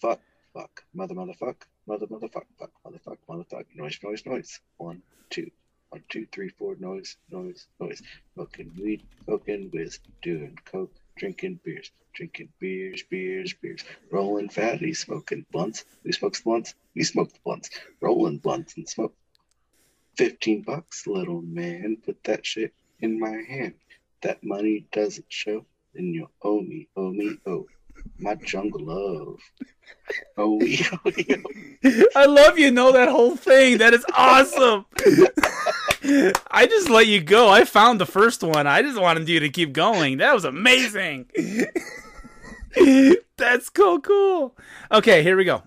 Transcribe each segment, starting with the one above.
fuck, fuck, mother, motherfuck, mother, motherfuck, fuck, motherfuck, motherfuck, noise, noise, noise. One, two, one, two, three, four, noise, noise, noise. Smoking weed, smoking whiz, doing coke, drinking beers, drinking beers, beers, beers. Rolling fatty, smoking blunts. Who smokes blunts? We smoke blunts. Rolling blunts and smoke. Fifteen bucks, little man. Put that shit in my hand. That money doesn't show, then you'll owe oh me, owe me, owe. My jungle love. Oh. I love you know that whole thing. That is awesome. I just let you go. I found the first one. I just wanted you to keep going. That was amazing. That's cool, cool. Okay, here we go.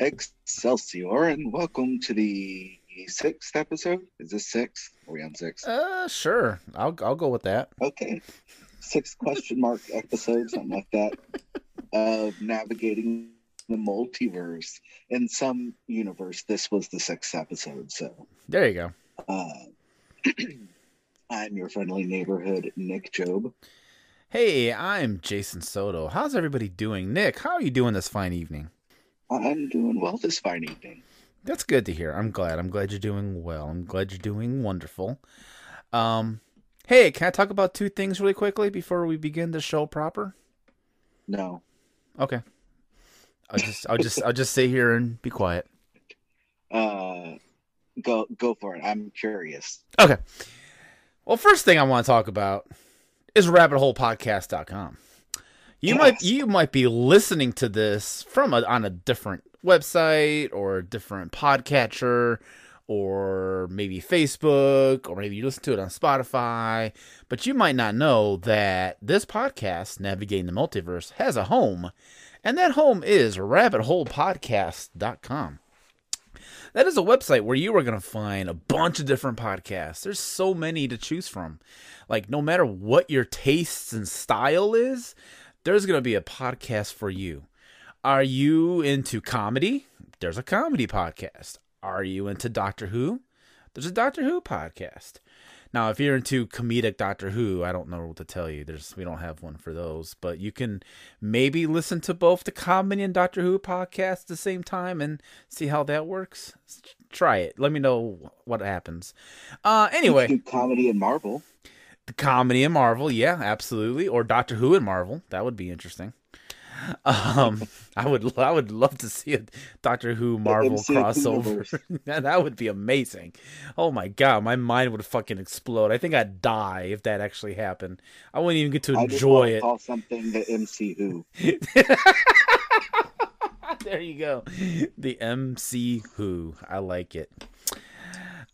Excelsior, and welcome to the sixth episode. Is this six? Are we on six? Uh, sure. I'll I'll go with that. Okay. Six question mark episode, something like that, of navigating the multiverse. In some universe, this was the sixth episode. So There you go. uh, I'm your friendly neighborhood Nick Job. Hey, I'm Jason Soto. How's everybody doing? Nick, how are you doing this fine evening? I'm doing well this fine evening. That's good to hear. I'm glad. I'm glad you're doing well. I'm glad you're doing wonderful. Um, hey, can I talk about two things really quickly before we begin the show proper? No. Okay. I'll just I'll just I'll just sit here and be quiet. Uh, go go for it. I'm curious. Okay. Well, first thing I want to talk about is rabbitholepodcast.com. You might you might be listening to this from a, on a different website or a different podcatcher or maybe Facebook or maybe you listen to it on Spotify, but you might not know that this podcast Navigating the Multiverse has a home and that home is rabbitholepodcast.com. That is a website where you are going to find a bunch of different podcasts. There's so many to choose from. Like, no matter what your tastes and style is, there's going to be a podcast for you. Are you into comedy? There's a comedy podcast. Are you into Doctor Who? There's a Doctor Who podcast. Now, if you're into comedic Doctor Who, I don't know what to tell you. There's we don't have one for those, but you can maybe listen to both the comedy and Doctor Who podcast at the same time and see how that works. Try it. Let me know what happens. Uh, anyway, comedy and Marvel. The comedy in Marvel, yeah, absolutely, or Doctor Who in Marvel. That would be interesting. Um, I would, I would love to see a Doctor Who Marvel crossover. that would be amazing. Oh my god, my mind would fucking explode. I think I'd die if that actually happened. I wouldn't even get to I enjoy it. call something the MC Who. there you go. The MC Who. I like it.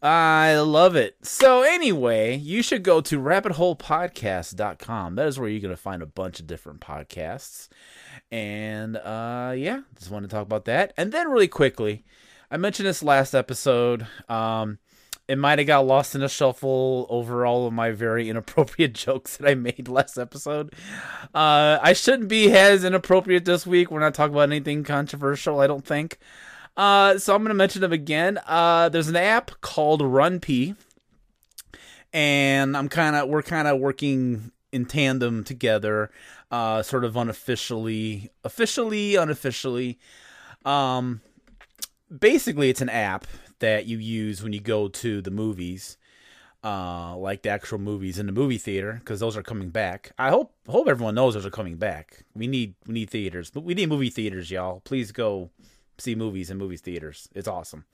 I love it. So anyway, you should go to rabbitholepodcast.com. That is where you're going to find a bunch of different podcasts. And uh yeah, just want to talk about that. And then really quickly, I mentioned this last episode. Um it might have got lost in a shuffle over all of my very inappropriate jokes that I made last episode. Uh, I shouldn't be as inappropriate this week. We're not talking about anything controversial, I don't think. Uh, so I'm going to mention them again. Uh, there's an app called RunPee, and I'm kind of we're kind of working in tandem together, uh, sort of unofficially, officially, unofficially. Um, basically, it's an app that you use when you go to the movies uh, like the actual movies in the movie theater because those are coming back. I hope hope everyone knows those are coming back. We need we need theaters, but we need movie theaters, y'all. Please go see movies in movie theaters. It's awesome.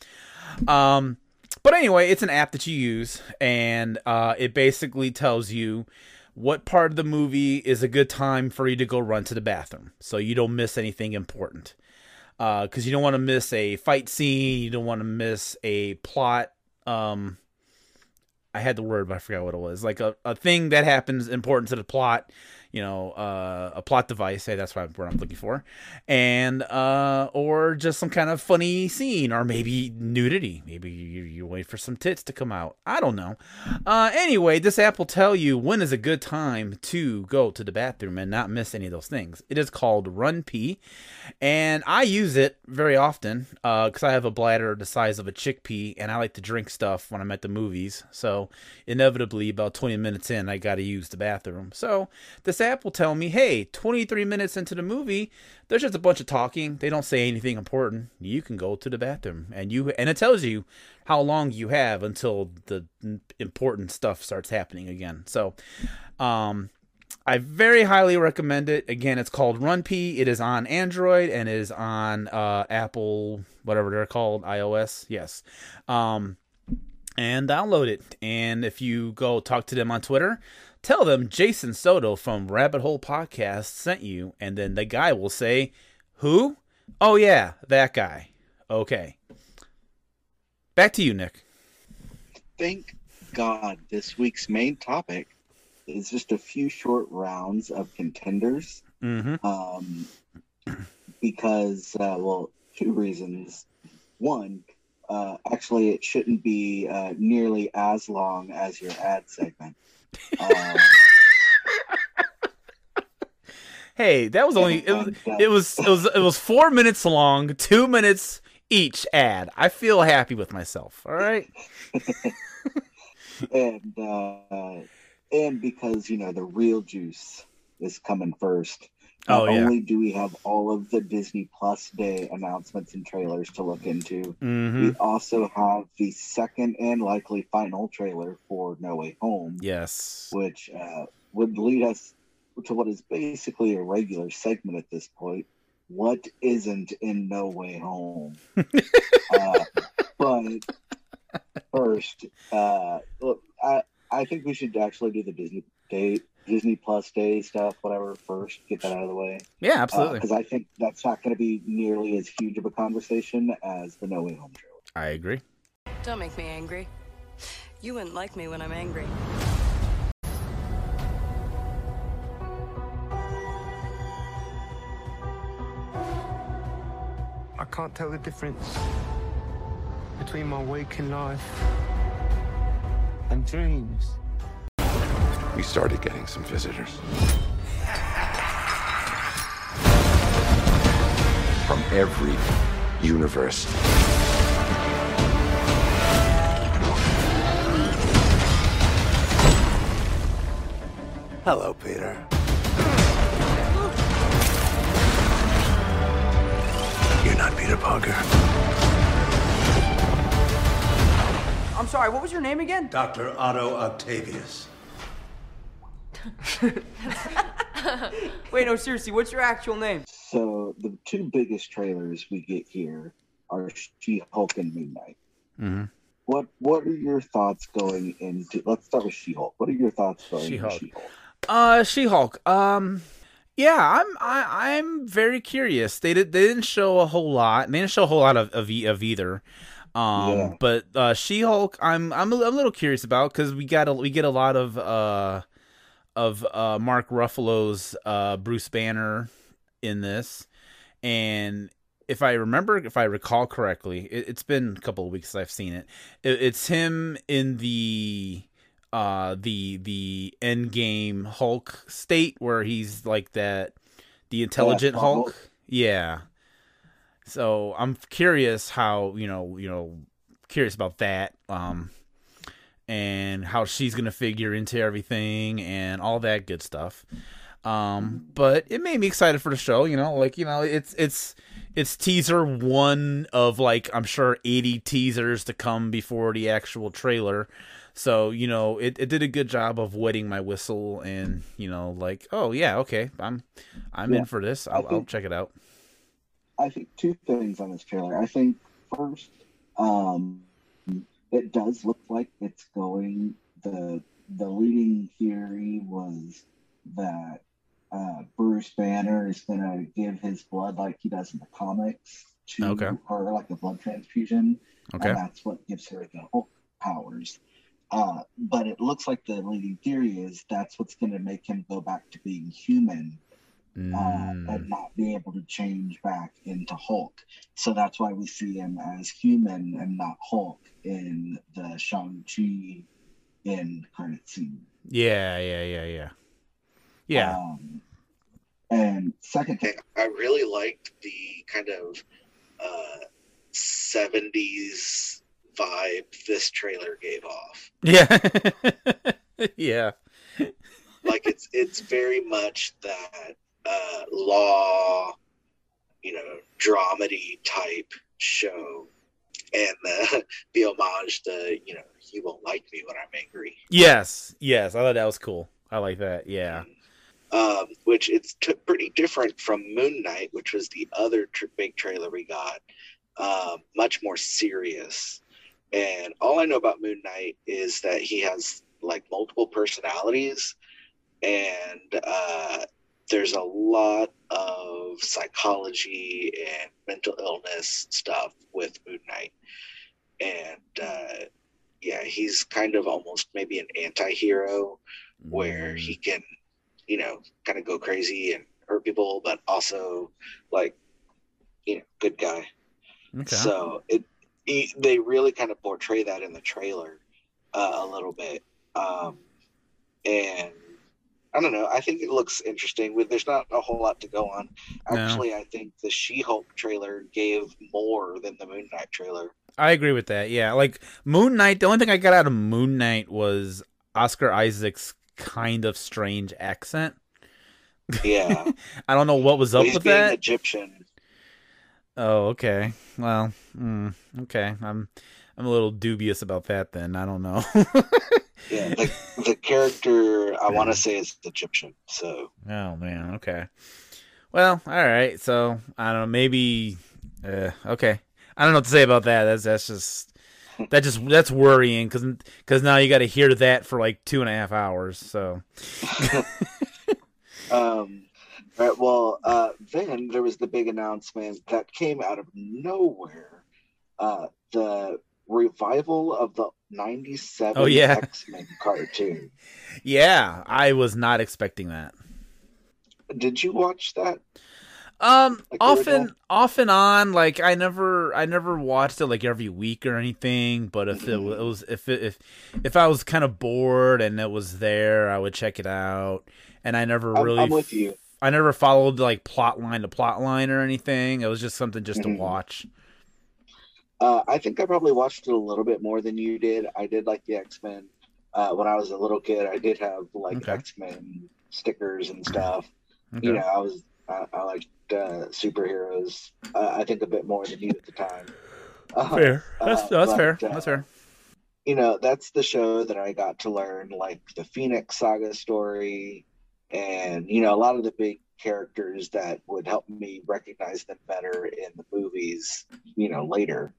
Um, but anyway, it's an app that you use, and uh, it basically tells you what part of the movie is a good time for you to go run to the bathroom, so you don't miss anything important. Because you don't want to miss a fight scene, you don't want to miss a plot. Um, I had the word, but I forgot what it was. Like a, a thing that happens important to the plot, you know, uh, a plot device. Hey, that's what I'm, looking for, and uh, or just some kind of funny scene, or maybe nudity. Maybe you, you wait for some tits to come out. I don't know. Uh, anyway, this app will tell you when is a good time to go to the bathroom and not miss any of those things. It is called RunPee, and I use it very often because I have a bladder the size of a chickpea, and I like to drink stuff when I'm at the movies. So inevitably, about 20 minutes in, I got to use the bathroom. So this app will tell me, hey, 23 minutes into the movie, there's just a bunch of talking. They don't say anything important. You can go to the bathroom, and you and it tells you how long you have until the important stuff starts happening again. So, um, I very highly recommend it. Again, it's called RunPee. It is on Android and is on uh, Apple, whatever they're called, iOS. Yes. Um, and download it. And if you go talk to them on Twitter, tell them Jason Soto from Rabbit Hole Podcast sent you. And then the guy will say, Who? Oh, yeah, that guy. Okay. Back to you, Nick. Thank God this week's main topic is just a few short rounds of contenders. Mm-hmm. Um, because, uh, well, two reasons. One, uh, actually, it shouldn't be uh, nearly as long as your ad segment. Um, hey, that was only it was, it was it was it was four minutes long, two minutes each ad. I feel happy with myself. All right. and uh, and because you know the real juice is coming first. Not Oh, yeah. only do we have all of the Disney Plus Day announcements and trailers to look into, Mm-hmm. we also have the second and likely final trailer for No Way Home, Yes. which uh, would lead us to what is basically a regular segment at this point. What isn't in No Way Home? uh, but first, uh, look, I I think we should actually do the Disney Day, Disney Plus Day stuff, whatever. First, get that out of the way Yeah, absolutely. Uh, because I think that's not going to be nearly as huge of a conversation as the No Way Home trailer. I agree. Don't make me angry. You wouldn't like me when I'm angry. I can't tell the difference between my waking life and dreams. We started getting some visitors. From every universe. Hello, Peter. You're not Peter Parker. I'm sorry, what was your name again? Dr. Otto Octavius. Wait, no, seriously, what's your actual name? So the two biggest trailers we get here are She-Hulk and Moon Knight. Mhm. What What are your thoughts going into? Let's start with She-Hulk. What are your thoughts going She-Hulk. into She-Hulk? Uh, She-Hulk. Um, yeah, I'm I, I'm very curious. They did they didn't show a whole lot. They didn't show a whole lot of of, e- of either. Um, Yeah. but uh, She-Hulk, I'm I'm a, I'm a little curious about because we got a, we get a lot of uh of uh Mark Ruffalo's uh Bruce Banner in this, and if I remember, if I recall correctly, it, it's been a couple of weeks I've seen it. it it's him in the uh the the end game Hulk state where he's like that the intelligent Small Hulk. Hulk. Yeah. So I'm curious how, you know, you know, curious about that. Um and how she's gonna figure into everything and all that good stuff. Um, but it made me excited for the show, you know, like, you know, it's it's it's teaser one of like I'm sure 80 teasers to come before the actual trailer. So, you know, it, it did a good job of wetting my whistle and, you know, like, oh yeah, okay, I'm I'm Yeah. in for this. I'll, I'll check it out. I think two things on this trailer. I think first, um, it does look like it's going. the The leading theory was that uh, Bruce Banner is going to give his blood like he does in the comics to Okay. her, like a blood transfusion, Okay. and that's what gives her the Hulk powers. Uh, but it looks like the leading theory is that's what's going to make him go back to being human uh, Mm. and not be able to change back into Hulk. So that's why we see him as human and not Hulk in the Shang-Chi end credit scene. Yeah, yeah, yeah, yeah. Yeah. Um, and second thing, I really liked the kind of uh, 70s vibe this trailer gave off. Yeah. yeah. Like it's it's very much that uh, law, you know, dramedy type show, and the the homage to you know you won't like me when I'm angry. Yes. Yes. I thought that was cool. I like that. Yeah. um, which it's t- pretty different from Moon Knight, which was the other tr- big trailer we got. Um, much more serious. And all I know about Moon Knight is that he has like multiple personalities, and uh, there's a lot of psychology and mental illness stuff with Moon Knight. And uh, yeah, he's kind of almost maybe an anti hero where he can, you know, kind of go crazy and hurt people, but also like, you know, good guy. Okay. So it, he, they really kind of portray that in the trailer uh, a little bit, um, and I don't know. I think it looks interesting. There's not a whole lot to go on. No. Actually, I think the She-Hulk trailer gave more than the Moon Knight trailer. I agree with that. Yeah, like Moon Knight. The only thing I got out of Moon Knight was Oscar Isaac's kind of strange accent. Yeah, I don't know what was up he's with that. Egyptian. Oh, okay. Well, mm, okay. I'm I'm a little dubious about that. Then I don't know. Yeah, the, the character I want to say is Egyptian. So oh man. Okay. Well, all right. So I don't know. Maybe. Uh, okay. I don't know what to say about that. That's that's just that just that's worrying because now you got to hear that for like two and a half hours. So Um, right, well, uh, then there was the big announcement that came out of nowhere. Uh, the revival of the 97 Oh, yeah. X-Men cartoon. yeah, I was not expecting that. Did you watch that? Um, Like and off and on. Like I never, I never watched it like every week or anything. But if it Mm-hmm. was, if it, if if I was kind of bored and it was there, I would check it out. And I never I'm, really, I'm with you. I never followed like plot line to plot line or anything. It was just something just Mhm. to watch. Uh, I think I probably watched it a little bit more than you did. I did like the X-Men. Uh, when I was a little kid, I did have like Okay. X-Men stickers and stuff. Okay. You know, I was I, I liked uh, superheroes. Uh, I think a bit more than you at the time. Uh, fair. That's that's but, fair. That's fair. you know that's the show that i got to learn like the phoenix saga story and you know a lot of the big characters that would help me recognize them better in the movies you know later.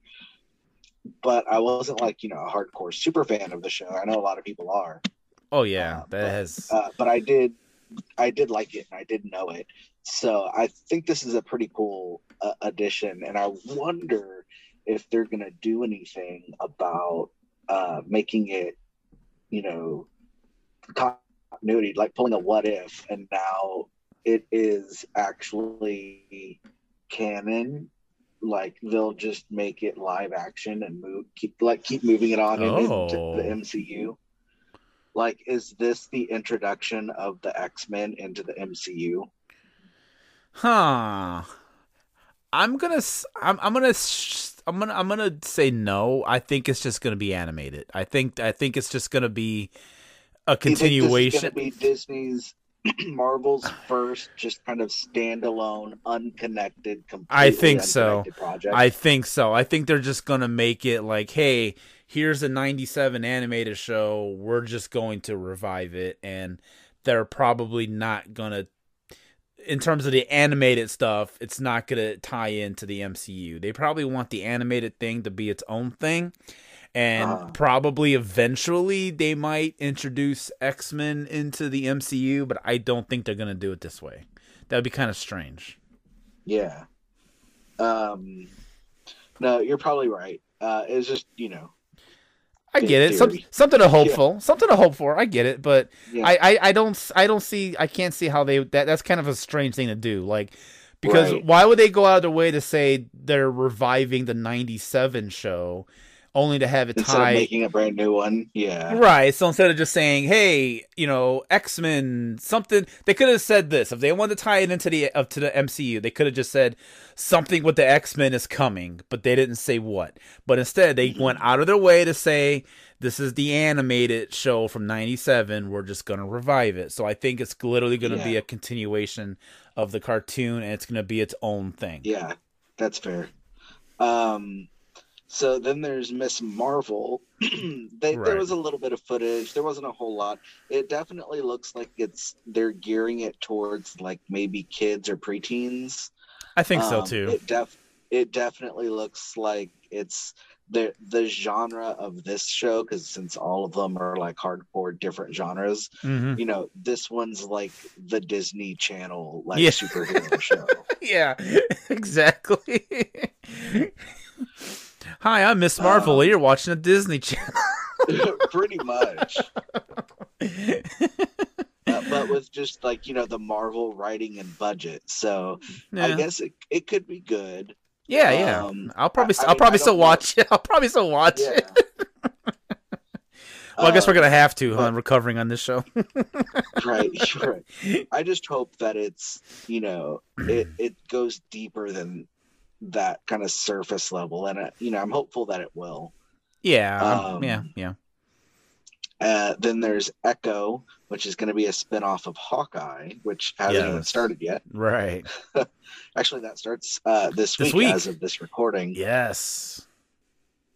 But i wasn't like you know a hardcore super fan of the show. I know a lot of people are. Oh yeah, uh, that but- has. uh, but i did i did like it and i did know it. So i think this is a pretty cool uh, addition. And i wonder if they're going to do anything about uh, making it you know continuity like pulling a what if and now it is actually canon like they'll just make it live action and move keep like keep moving it on and into Oh. the mcu like is this the introduction of the x-men into the mcu Huh. I'm gonna. I'm. I'm gonna. I'm gonna. I'm gonna say no. I think it's just gonna be animated. I think. I think it's just gonna be a Do you think this is continuation. gonna be disney's marvel's first just kind of standalone unconnected completely I think so. project I think so. I think they're just gonna make it like, hey, here's a '97 animated show. We're just going to revive it, and they're probably not gonna. In terms of the animated stuff, it's not gonna tie into the MCU. They probably want the animated thing to be its own thing, and Uh-huh. probably eventually they might introduce X Men into the MCU. But I don't think they're gonna do it this way. That would be kind of strange. Yeah. Um no, you're probably right. Uh it's just, you know, I get it. Some, something to hope for. Something to hope for. I get it, but Yeah. I, I, I don't I don't see I can't see how they that that's kind of a strange thing to do. Like because Right. why would they go out of their way to say they're reviving the '97 show, only to have it Instead of tied making a brand new one, yeah, Right. So instead of just saying, "Hey, you know, X Men," something they could have said this if they wanted to tie it into the up to the MCU. They could have just said something with the X Men is coming, but they didn't say what. But instead, they went out of their way to say, "This is the animated show from '97. We're just gonna revive it." So I think it's literally gonna be a continuation of the cartoon, and it's gonna be its own thing. Yeah, that's fair. Um, so then there's Miss Marvel. they, Right. There was a little bit of footage. There wasn't a whole lot. It definitely looks like it's they're gearing it towards like maybe kids or preteens. I think so Um, too. It def it definitely looks like it's the the genre of this show because since all of them are like hardcore different genres, Mhm. you know, this one's like the Disney Channel like Yeah. superhero show. yeah, exactly. Hi, I'm Miss Marvel. Um, You're watching a Disney Channel. Pretty much. Uh, but with just like you know the Marvel writing and budget, so I guess it, it could be good. yeah, yeah. um, I'll probably, I- will probably I still don't know. watch it. I'll probably still watch Yeah. it. Well, I guess we're Um, gonna have to. but- huh, recovering on this show. right right i just hope that it's you know it it goes deeper than that kind of surface level and uh, you know i'm hopeful that it will yeah, um, Um, yeah, yeah. uh then there's echo which is going to be a spin-off of hawkeye which hasn't even started yet Right. actually that starts uh this, This week, week. as of this recording Yes.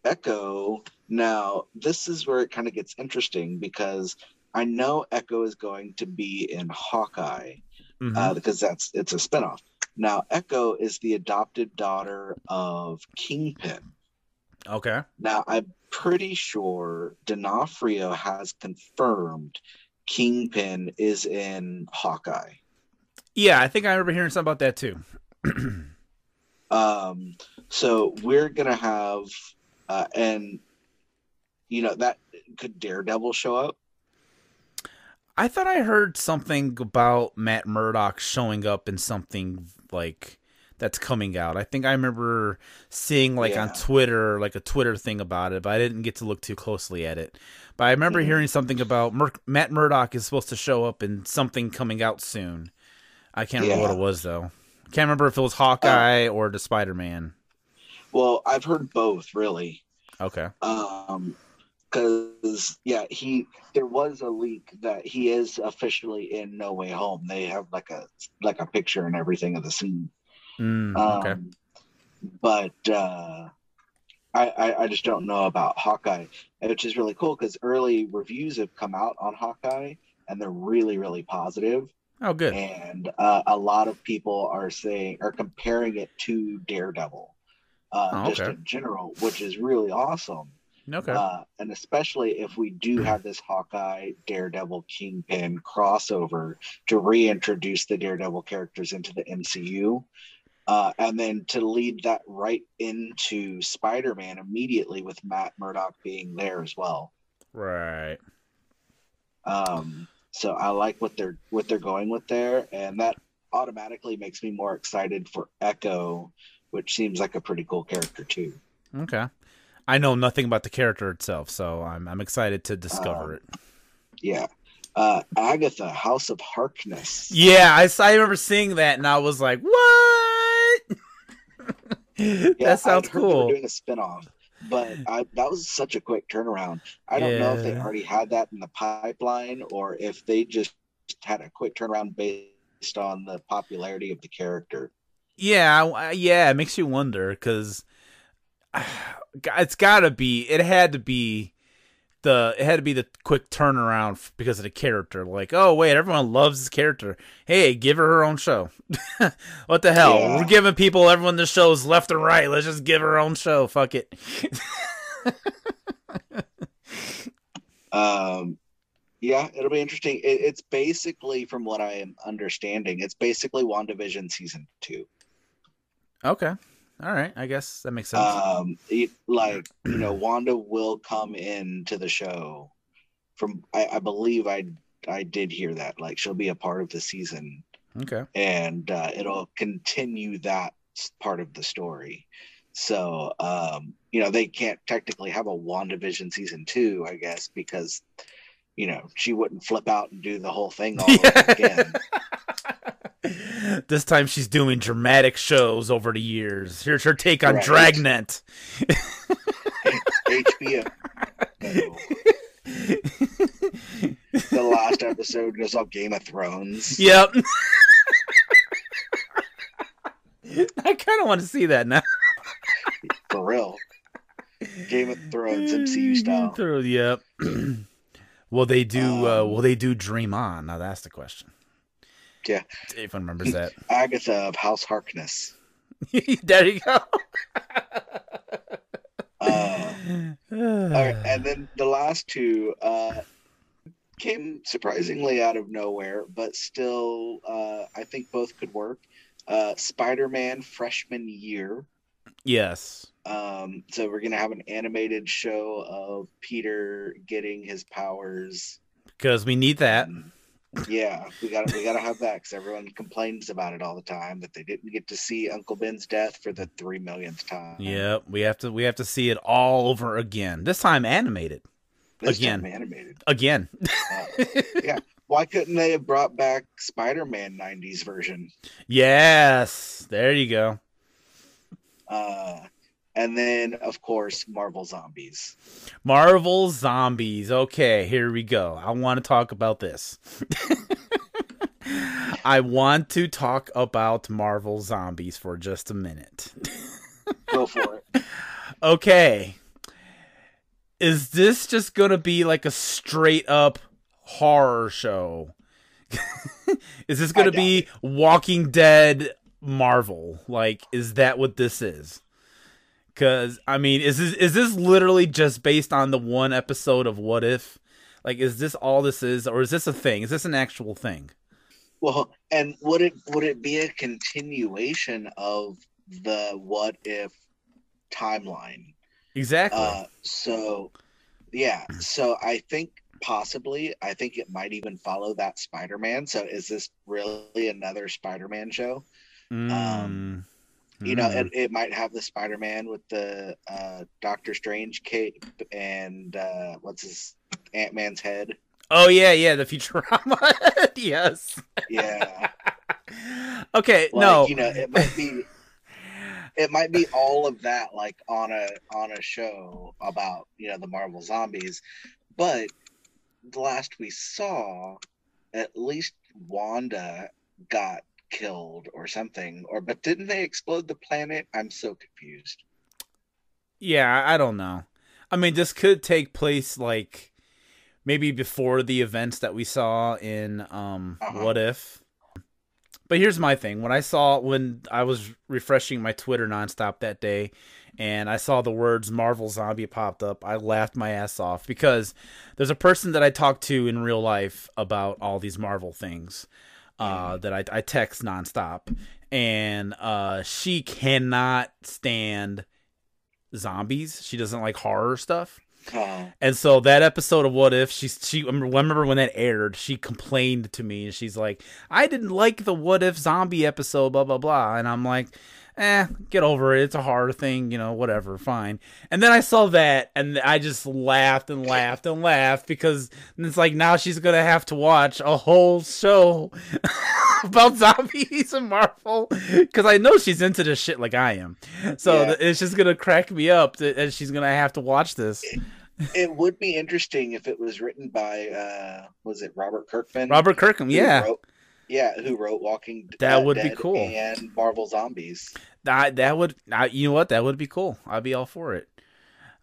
echo now this is where it kind of gets interesting because i know echo is going to be in hawkeye Mhm. uh, because that's it's a spinoff. Now, Echo is the adopted daughter of Kingpin. okay. Now, I'm pretty sure D'Onofrio has confirmed Kingpin is in Hawkeye. Yeah, I think I remember hearing something about that too. Um, so we're gonna have, uh, and you know that could Daredevil show up? I thought I heard something about Matt Murdock showing up in something like that's coming out. I think I remember seeing like on Twitter, like a Twitter thing about it, but I didn't get to look too closely at it. But I remember Mhm. hearing something about Mur- Matt Murdock is supposed to show up in something coming out soon. I can't remember what Uh, it was though. Can't remember if it was Hawkeye or the Spider Man. Well, I've heard both really. Okay. um because yeah he there was a leak that he is officially in no way home. They have like a like a picture and everything of the scene. Mm, um, okay. but uh I, I i just don't know about hawkeye which is really cool because early reviews have come out on hawkeye and they're really really positive. Oh, good. and uh, a lot of people are saying are comparing it to daredevil uh, Oh, just in general which is really awesome Okay. uh, and especially if we do have this Hawkeye, Daredevil, Kingpin crossover to reintroduce the Daredevil characters into the MCU, uh, and then to lead that right into Spider Man immediately with Matt Murdock being there as well. right. Um, so I like what they're what they're going with there, and that automatically makes me more excited for Echo, which seems like a pretty cool character too. Okay. I know nothing about the character itself, so I'm I'm excited to discover Um, it. Yeah. Uh, Agatha, House of Harkness. Yeah, I, I remember seeing that and I was like, what? Yeah, that sounds heard They were cool. doing a spinoff, but I, that was such a quick turnaround. I don't know if they already had that in the pipeline or if they just had a quick turnaround based on the popularity of the character. Yeah, I- yeah, it makes you wonder because it's got to be. It had to be the. It had to be the quick turnaround because of the character. Like, oh wait, everyone loves this character. Hey, give her her own show. what the hell? Yeah. We're giving people everyone the shows left and right. Let's just give her own show. Fuck it. Um, yeah, it'll be interesting. It, it's basically, from what I am understanding, it's basically WandaVision season two. okay. All right. I guess that makes sense. Um, it, like you know, Wanda will come into the show. From I, I believe I I did hear that. Like she'll be a part of the season, okay. and uh, it'll continue that part of the story. So um, you know, they can't technically have a WandaVision season two, I guess, because you know she wouldn't flip out and do the whole thing all over again. this time she's doing dramatic shows over the years. Here's her take on Right. Dragnet. HBO. The last episode goes off Game of Thrones. Yep. I kind of want to see that now. For real. Game of Thrones MCU style. Through, yep. will they do? uh, will they do Dream On? Now that's the question. Yeah. If remembers that. Agatha of House Harkness. there you go. Uh, all right, and then the last two uh, came surprisingly out of nowhere, but still, uh, I think both could work. Uh, Spider-Man freshman year. Yes. Um, so we're gonna have an animated show of Peter getting his powers. Because we need that. Yeah, we got we got to have that because everyone complains about it all the time that they didn't get to see Uncle Ben's death for the three millionth time. Yep. We have to. We have to see it all over again. This time animated. This again. time animated. Again. Uh, yeah, why couldn't they have brought back Spider-Man '90s version? yes. There you go. Uh, and then of course Marvel Zombies. Marvel Zombies. Okay, here we go. I want to talk about this. I want to talk about Marvel Zombies for just a minute. Go for it. okay. Is this just going to be like a straight up horror show? is this going to be Walking Dead Marvel? Like is that what this is? Cuz I mean, is this is this literally just based on the one episode of What If? Like is this all this is or is this a thing? Is this an actual thing? Well, and would it would it be a continuation of the What If timeline? Exactly. Uh, so, yeah. So I think possibly, I think it might even follow that Spider-Man. So is this really another Spider-Man show? Mm. You know, Mm. it, it might have the Spider-Man with the uh, Doctor Strange cape and uh, what's his Ant-Man's head. Oh yeah, yeah, the Futurama. yes. Yeah. Okay, Like, no. you know, it might be. It might be all of that, like on a on a show about you know the Marvel zombies, but the last we saw, at least Wanda got killed or something, or but didn't they explode the planet? I'm so confused. Yeah, I don't know. I mean, this could take place like maybe before the events that we saw in um Uh-huh. What If. But here's my thing. When I saw when I was refreshing my Twitter nonstop that day and I saw the words Marvel Zombie popped up, I laughed my ass off because there's a person that I talked to in real life about all these Marvel things uh, that I, I text nonstop, and uh, she cannot stand zombies. She doesn't like horror stuff. And so that episode of What If, she's she I remember when that aired, she complained to me and she's like, I didn't like the What If zombie episode, blah blah blah. And I'm like, eh, get over it. It's a horror thing, you know, whatever, fine. And then I saw that and I just laughed and laughed and laughed because it's like now she's gonna have to watch a whole show about zombies and Marvel because I know she's into this shit like I am. So Yeah. it's just gonna crack me up that and she's gonna have to watch this. it would be interesting if it was written by uh was it Robert Kirkman? Robert Kirkman, who yeah, wrote- yeah, who wrote Walking That uh, would be Dead cool. and Marvel Zombies. that that would I, you know what that would be cool. I'd be all for it.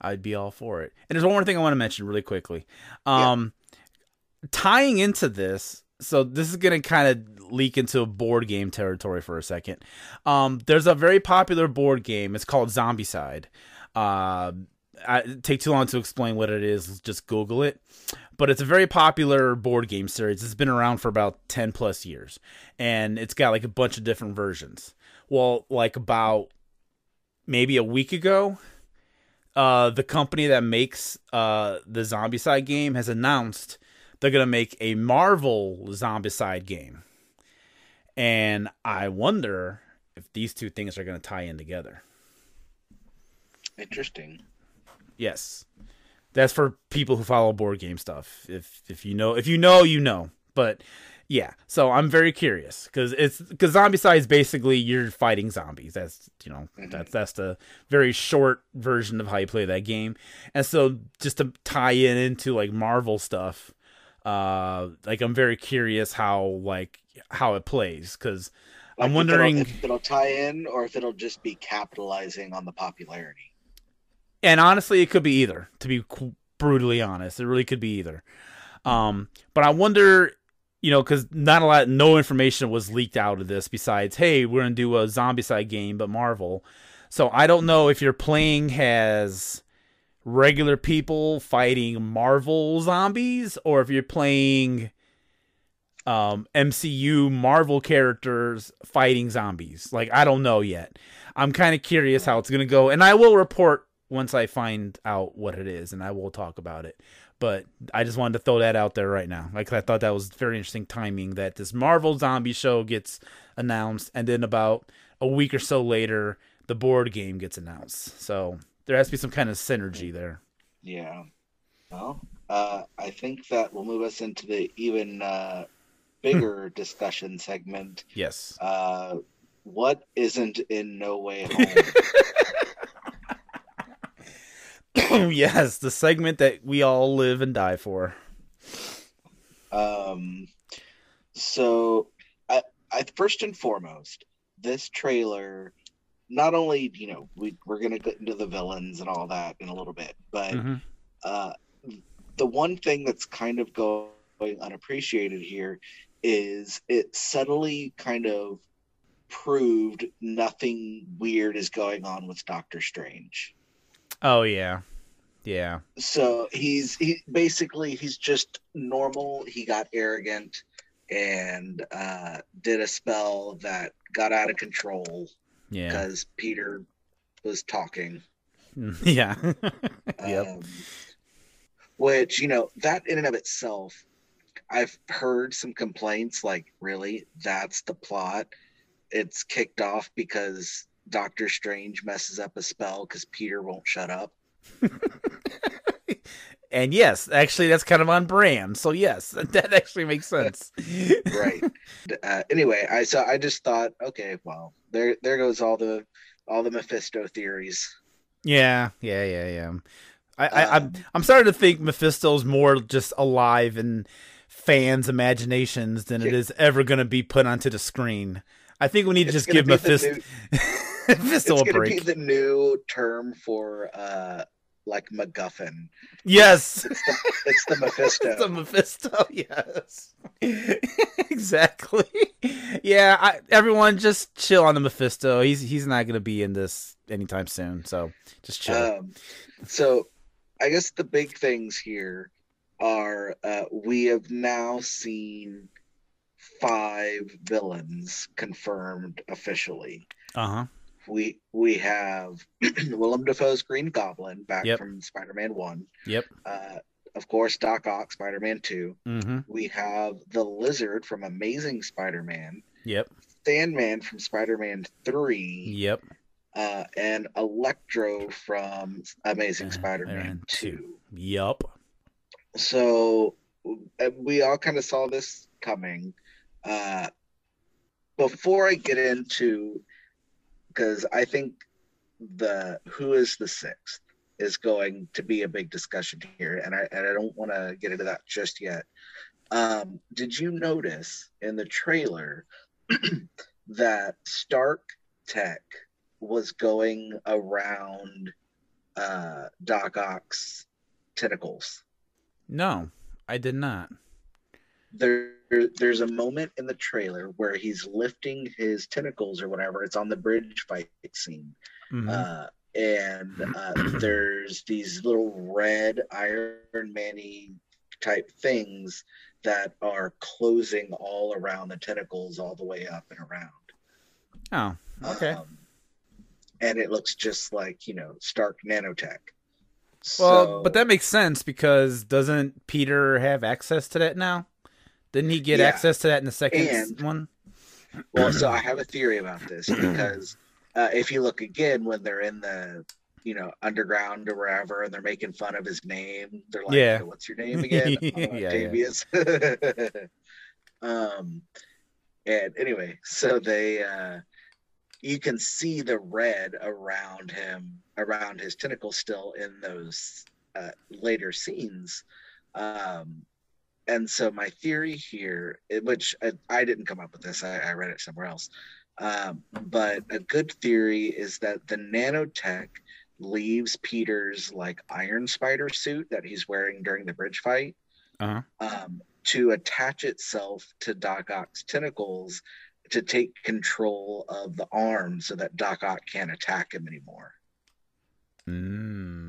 I'd be all for it. And there's one more thing I want to mention really quickly. Um, tying into this, so this is gonna kind of leak into a board game territory for a second. Um, there's a very popular board game. It's called Zombicide. Uh, I take too long to explain what it is. Just Google it. But it's a very popular board game series. It's been around for about 10 plus years. And it's got like a bunch of different versions. Well, like about maybe a week ago, uh, the company that makes uh, the Zombicide game has announced they're gonna make a Marvel Zombicide game, and I wonder if these two things are gonna tie in together. Interesting. Yes, that's for people who follow board game stuff. If if you know, if you know, you know. But yeah, so I'm very curious because it's because Zombicide is basically you're fighting zombies. That's you know that's that's the very short version of how you play that game. And so just to tie in into like Marvel stuff, uh, like I'm very curious how like how it plays because Like, I'm if wondering. it'll, if it'll tie in or if it'll just be capitalizing on the popularity. And honestly it could be either to be brutally honest. It really could be either. Um but i wonder you know because not a lot no information was leaked out of this besides hey we're gonna do a Zombicide game but marvel. So i don't know if you're playing has regular people fighting marvel zombies or if you're playing um mcu marvel characters fighting zombies. Like i don't know yet. I'm kind of curious how it's gonna go. And i will report once I find out what it is, and I will talk about it. But I just wanted to throw that out there right now. Like I thought that was very interesting timing that this Marvel zombie show gets announced, and then about a week or so later, the board game gets announced. So there has to be some kind of synergy there. Yeah. Well, uh, I think that will move us into the even uh, bigger discussion segment. Yes. Uh, what isn't in No Way Home? yes, the segment that we all live and die for. Um, so, I, I first and foremost, this trailer, not only you know we we're gonna get into the villains and all that in a little bit, but Mhm. uh, the one thing that's kind of going unappreciated here is it subtly kind of proved nothing weird is going on with Doctor Strange. Oh yeah, yeah. so he's he basically he's just normal he got arrogant and uh did a spell that got out of control Yeah. because peter was talking yeah. yep. um, which you know that in and of itself i've heard some complaints like really that's the plot it's kicked off because doctor strange messes up a spell because peter won't shut up And yes, actually, that's kind of on brand. So yes, that actually makes sense. right uh, anyway i so i just thought okay well there there goes all the all the mephisto theories Yeah, yeah, yeah, yeah. I, I, I'm I'm starting to think Mephisto's more just alive in fans' imaginations than it is ever going to be put onto the screen. I think we need to just give Mephisto, it's gonna be the new term for uh like MacGuffin. Yes, It's the, it's the Mephisto. it's a Mephisto. Yes, exactly. Yeah, I, everyone just chill on the Mephisto. He's he's not going to be in this anytime soon. So just chill. Um, so I guess the big things here are uh, we have now seen five villains confirmed officially. Uh huh. We we have Willem Dafoe's Green Goblin back Yep. from Spider-Man One. Yep. Uh, of course, Doc Ock, Spider-Man Two. Mm-hmm. We have the Lizard from Amazing Spider-Man, Yep. Sandman from Spider-Man Three, Yep. uh, and Electro from Amazing Uh, Spider-Man 2. Yep. So uh, we all kind of saw this coming. Uh, before I get into, because I think the who is the sixth is going to be a big discussion here, and I and I don't want to get into that just yet. Um, did you notice in the trailer that Stark Tech was going around uh, Doc Ock's tentacles? No, I did not. there there's a moment in the trailer where he's lifting his tentacles or whatever it's on the bridge fight scene Mhm. uh and uh, there's these little red iron manny type things that are closing all around the tentacles all the way up and around oh, okay. Um, and it looks just like you know Stark nanotech. Well, So- but that makes sense because doesn't Peter have access to that now? Didn't he get Yeah. access to that in the second And- one? Well, so I have a theory about this because uh, if you look again when they're in the you know underground or wherever and they're making fun of his name, they're like, Yeah. "What's your name again?" Yeah, "Oh, yeah. Octavius. um, and anyway, so they uh, you can see the red around him, around his tentacles, still in those uh, later scenes. Um, and so my theory here, which I, I didn't come up with this, I, I read it somewhere else. Um, but a good theory is that the nanotech leaves Peter's like iron spider suit that he's wearing during the bridge fight Uh-huh. um, to attach itself to Doc Ock's tentacles to take control of the arm so that Doc Ock can't attack him anymore. Mm.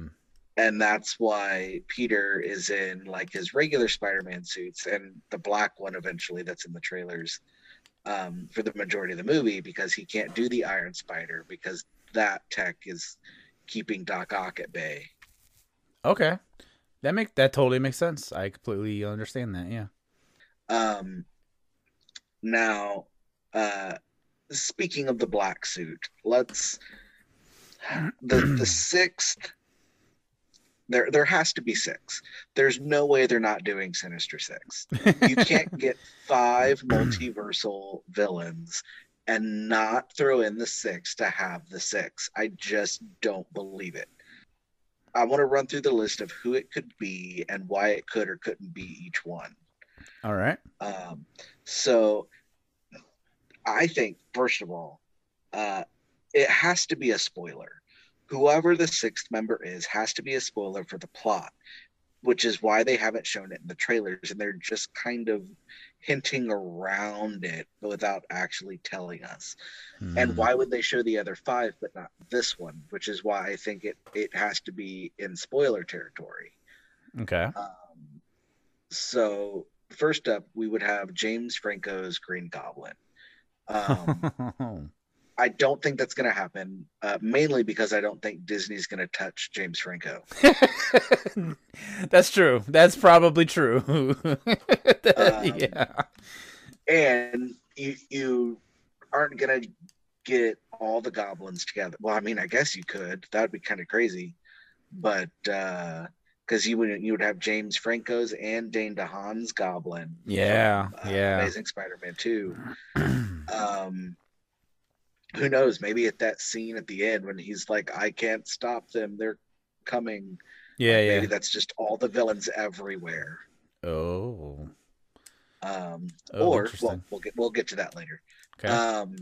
And that's why Peter is in like his regular Spider-Man suits and the black one eventually that's in the trailers um, for the majority of the movie because he can't do the Iron Spider because that tech is keeping Doc Ock at bay. Okay. That make that totally makes sense. I completely understand that. Yeah. Um, now, uh, speaking of the black suit, let's the the sixth. There, there has to be six. There's no way they're not doing Sinister Six. You can't get five multiversal villains and not throw in the six to have the six. I just don't believe it. I want to run through the list of who it could be and why it could or couldn't be each one. All right. Um, so I think, first of all, uh, it has to be a spoiler. Whoever the sixth member is has to be a spoiler for the plot, which is why they haven't shown it in the trailers and they're just kind of hinting around it without actually telling us. And Mm. why would they show the other five but not this one? Which is why I think it it has to be in spoiler territory. Okay. Um, so first up, we would have James Franco's Green Goblin. Um, I don't think that's going to happen, uh, mainly because I don't think Disney's going to touch James Franco. That's true. That's probably true. Um, yeah. And you you aren't going to get all the goblins together. Well, I mean, I guess you could. That would be kind of crazy, but because you would you would have James Franco's and Dane DeHaan's Goblin. Yeah, from, uh, yeah. Amazing Spider-Man Two. um who knows maybe at that scene at the end when he's like i can't stop them they're coming Yeah, yeah. maybe that's just all the villains everywhere Oh. um Oh, or well, we'll get we'll get to that later Okay. um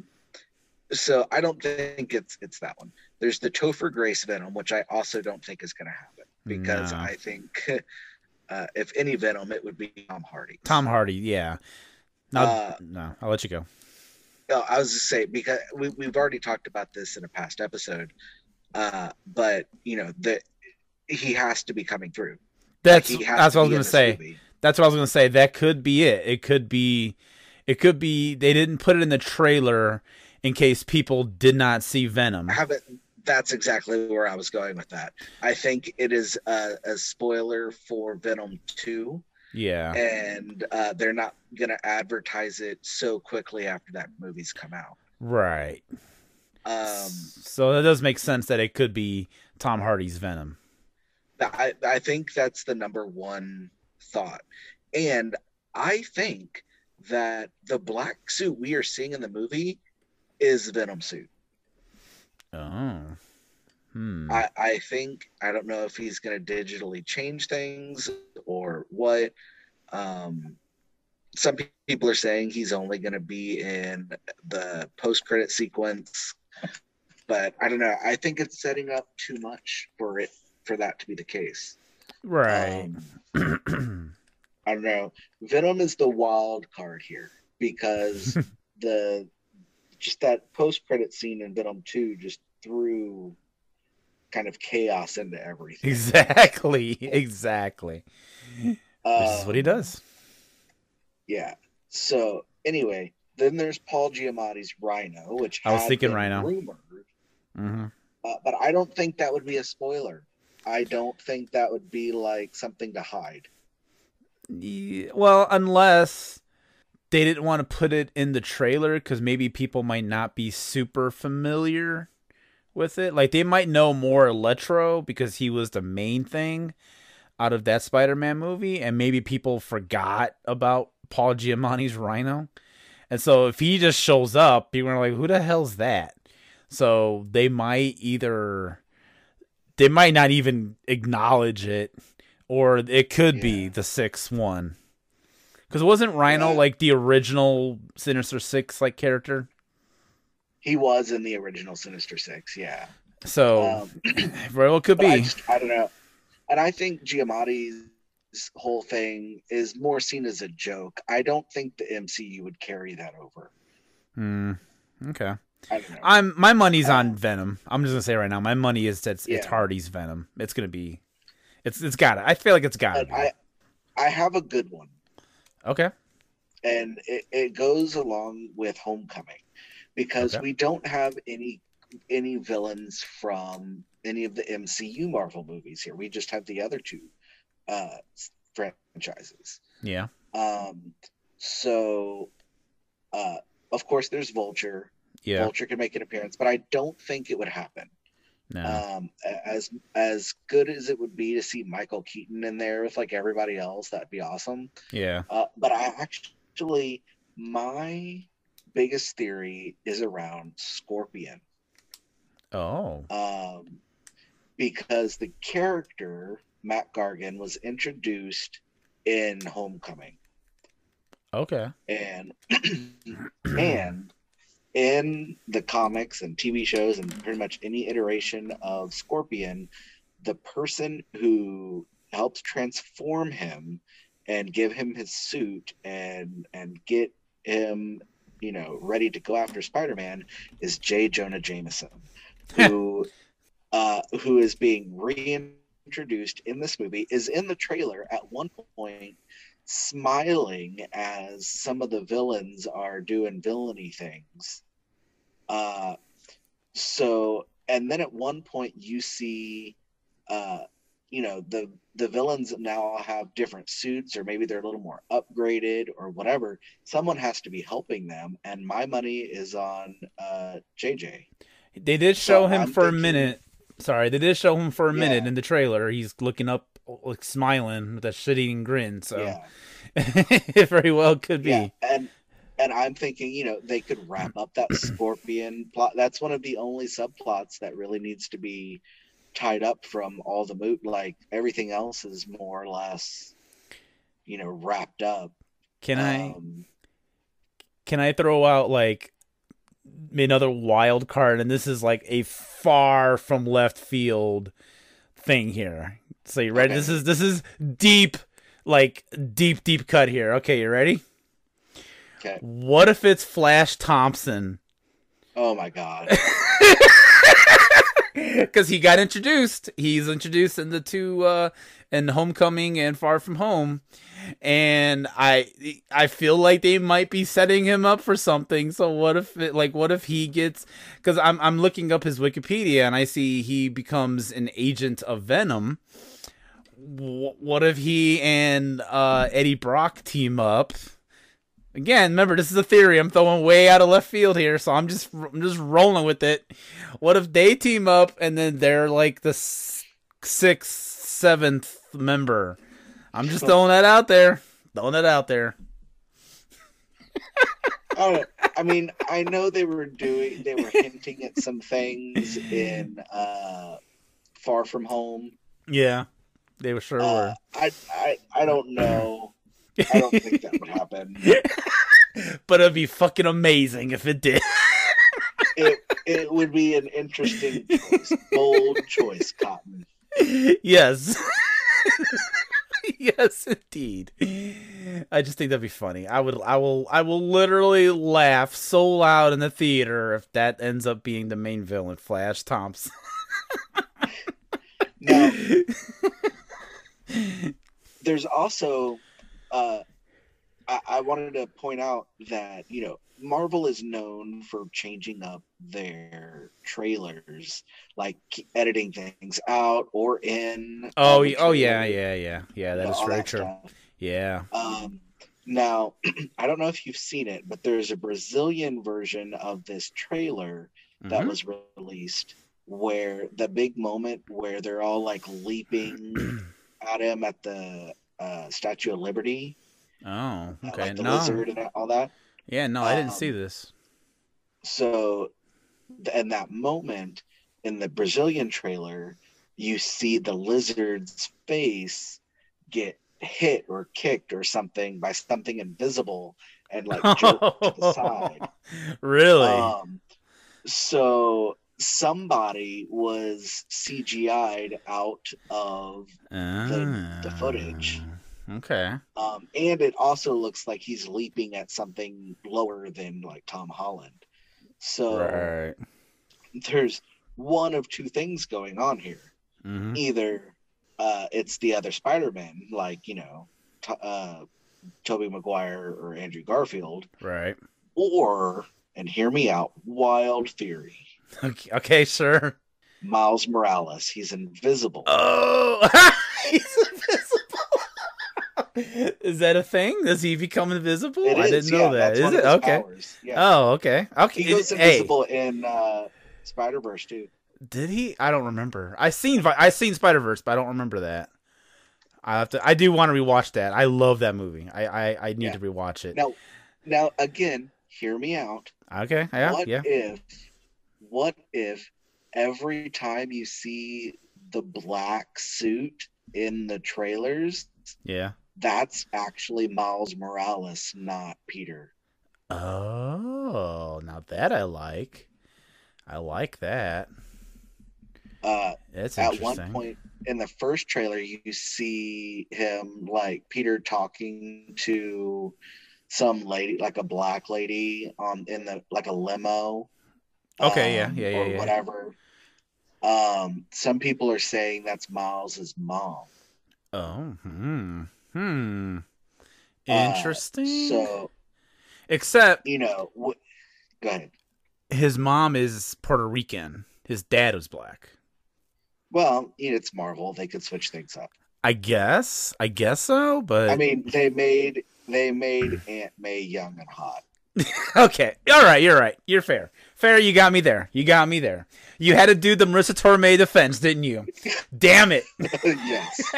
so i don't think it's it's that one there's the topher grace venom which i also don't think is going to happen because No. i think uh if any venom it would be tom hardy Tom Hardy. Yeah. No, Uh, no. I'll let you go. No, I was just saying because we we've already talked about this in a past episode, uh, but you know that he has to be coming through. That's Like, that's what I was gonna say. movie. That's what I was gonna say. That could be it. It could be. It could be they didn't put it in the trailer in case people did not see Venom. I haven't. That's exactly where I was going with that. I think it is a, a spoiler for Venom Two, Yeah. and uh, they're not going to advertise it so quickly after that movie's come out. Right. Um, So that does make sense that it could be Tom Hardy's Venom. I, I think that's the number one thought. And I think that the black suit we are seeing in the movie is Venom suit. Oh. Hmm. I, I think I don't know if he's gonna digitally change things or what. Um some pe- people are saying he's only gonna be in the post credit sequence, but I don't know. I think it's setting up too much for it for that to be the case. right. Um, I don't know. Venom is the wild card here because the just that post credit scene in Venom 2 just threw kind of chaos into everything. exactly. Exactly. This is what he Um, does. Yeah. So anyway, then there's Paul Giamatti's Rhino, which I was thinking Rhino. rumored hmm uh, but I don't think that would be a spoiler. I don't think that would be like something to hide. Yeah, well, unless they didn't want to put it in the trailer because maybe people might not be super familiar with it. Like they might know more Electro because he was the main thing out of that Spider-Man movie, and maybe people forgot about Paul Giamatti's Rhino. And so if he just shows up, people are like, "Who the hell's that?" So they might either they might not even acknowledge it, or it could be the sixth one. Because wasn't Rhino Yeah. like the original Sinister Six like character? He was in the original Sinister Six, yeah. So Um, very well could but I be. just I don't know, and I think Giamatti's whole thing is more seen as a joke. I don't think the MCU would carry that over. Hmm. Okay. I. I'm my money's on Venom. I'm just gonna say right now, my money is that it's, it's Hardy's Venom. It's gonna be, it's it's got it. I feel like it's got it. I I have a good one. Okay. and it, it goes along with homecoming because Okay. we don't have any any villains from any of the mcu marvel movies here we just have the other two uh franchises Yeah. um so uh of course there's vulture Yeah. vulture can make an appearance but i don't think it would happen No. um as as good as it would be to see michael keaton in there with like everybody else that'd be awesome yeah. uh, but I actually, my biggest theory is around Scorpion, Oh. um, because the character Mac Gargan was introduced in Homecoming, Okay. and and in the comics and TV shows and pretty much any iteration of Scorpion, the person who helps transform him and give him his suit and and get him, you know, ready to go after Spider-Man is J. Jonah Jameson, who uh, who is being reintroduced in this movie, is in the trailer at one point smiling as some of the villains are doing villainy things. Uh, so, and then at one point you see, uh, you know, the the villains now have different suits, or maybe they're a little more upgraded, or whatever. Someone has to be helping them, and my money is on uh, JJ. They did show So him I'm for a minute. Sorry, they did show him for a minute in the trailer. He's looking up, like smiling with a shit-eating grin. So Yeah. it very well could be. Yeah, and and I'm thinking, you know, they could wrap up that scorpion plot. That's one of the only subplots that really needs to be tied up from all the moot. Like everything else is more or less, you know, wrapped up. Can I Um, can I throw out like another wild card? And this is like a far from left field thing here. So you ready? Okay. This is this is deep, like deep deep cut here. Okay, you ready? okay. What if it's Flash Thompson? Oh my god. because he got introduced. He's introduced in the two uh in Homecoming and Far From Home, and I I feel like they might be setting him up for something. So what if it, like what if he gets? Because I'm I'm looking up his Wikipedia and I see he becomes an agent of Venom. Wh- What if he and uh, Eddie Brock team up? Again, remember this is a theory. I'm throwing way out of left field here, so I'm just I'm just rolling with it. What if they team up and then they're like the sixth, seventh member? I'm just throwing that out there. Throwing that out there. Oh, I mean, I know they were doing, they were hinting at some things in uh, Far From Home. Yeah, they were sure Uh, were. I, I, I don't know. I don't think that would happen. But it'd be fucking amazing if it did. It, it would be an interesting choice, bold choice, Cotton. yes. yes, indeed. I just think that'd be funny. I would, I will, I will literally laugh so loud in the theater if that ends up being the main villain, Flash Thompson. Now, there's also, uh, I, I wanted to point out that you know Marvel is known for changing up their trailers, like editing things out or in. Oh, oh yeah, yeah, yeah, yeah. That is very that true. stuff. Yeah. Um, now, I don't know if you've seen it, but there's a Brazilian version of this trailer that Mhm. was released where the big moment where they're all like leaping at him at the uh, Statue of Liberty, Oh, uh, okay. like the no. lizard and all that. Yeah, no, I didn't see Um, this. So, in that moment in the Brazilian trailer, you see the lizard's face get hit or kicked or something by something invisible and like jerked to the side. really? Um, so somebody was CGI'd out of, the- the footage. Okay. um, and it also looks like he's leaping at something lower than like Tom Holland. So Right. there's one of two things going on here. hmm Either uh, it's the other Spider-Man, like you know, t- uh, Tobey Maguire or Andrew Garfield, Right. or and hear me out, wild theory. Okay, okay, sir. Miles Morales, he's invisible. Oh, he's invisible. is that a thing? Does he become invisible? It I is, didn't know yeah, that. Is it okay? Yeah. Oh, okay. Okay. he goes It- hey, invisible in uh, Spider Verse too. did he? I don't remember. I seen I seen Spider Verse, but I don't remember that. I have to. I do want to rewatch that. I love that movie. I I, I need Yeah. to rewatch it. Now, now again, hear me out. Okay. Yeah. what yeah. if what if every time you see the black suit in the trailers Yeah. That's actually miles morales not peter Oh, now that I like. I like that. uh, That's at one point in the first trailer you see him like peter talking to some lady like a black lady on in the like a limo Okay, yeah, um, yeah, yeah, or yeah. whatever um some people are saying that's miles's mom Oh, hmm, hmm. Uh, Interesting. so Except you know, wh- go ahead. his mom is Puerto Rican. His dad was black. Well, you know, it's Marvel; they could switch things up. I guess. I guess so. But I mean, they made they made Aunt May young and hot. okay. All right. You're right. You're fair. Fair. You got me there. You got me there. You had to do the Marisa Tomei defense, didn't you? Damn it. yes.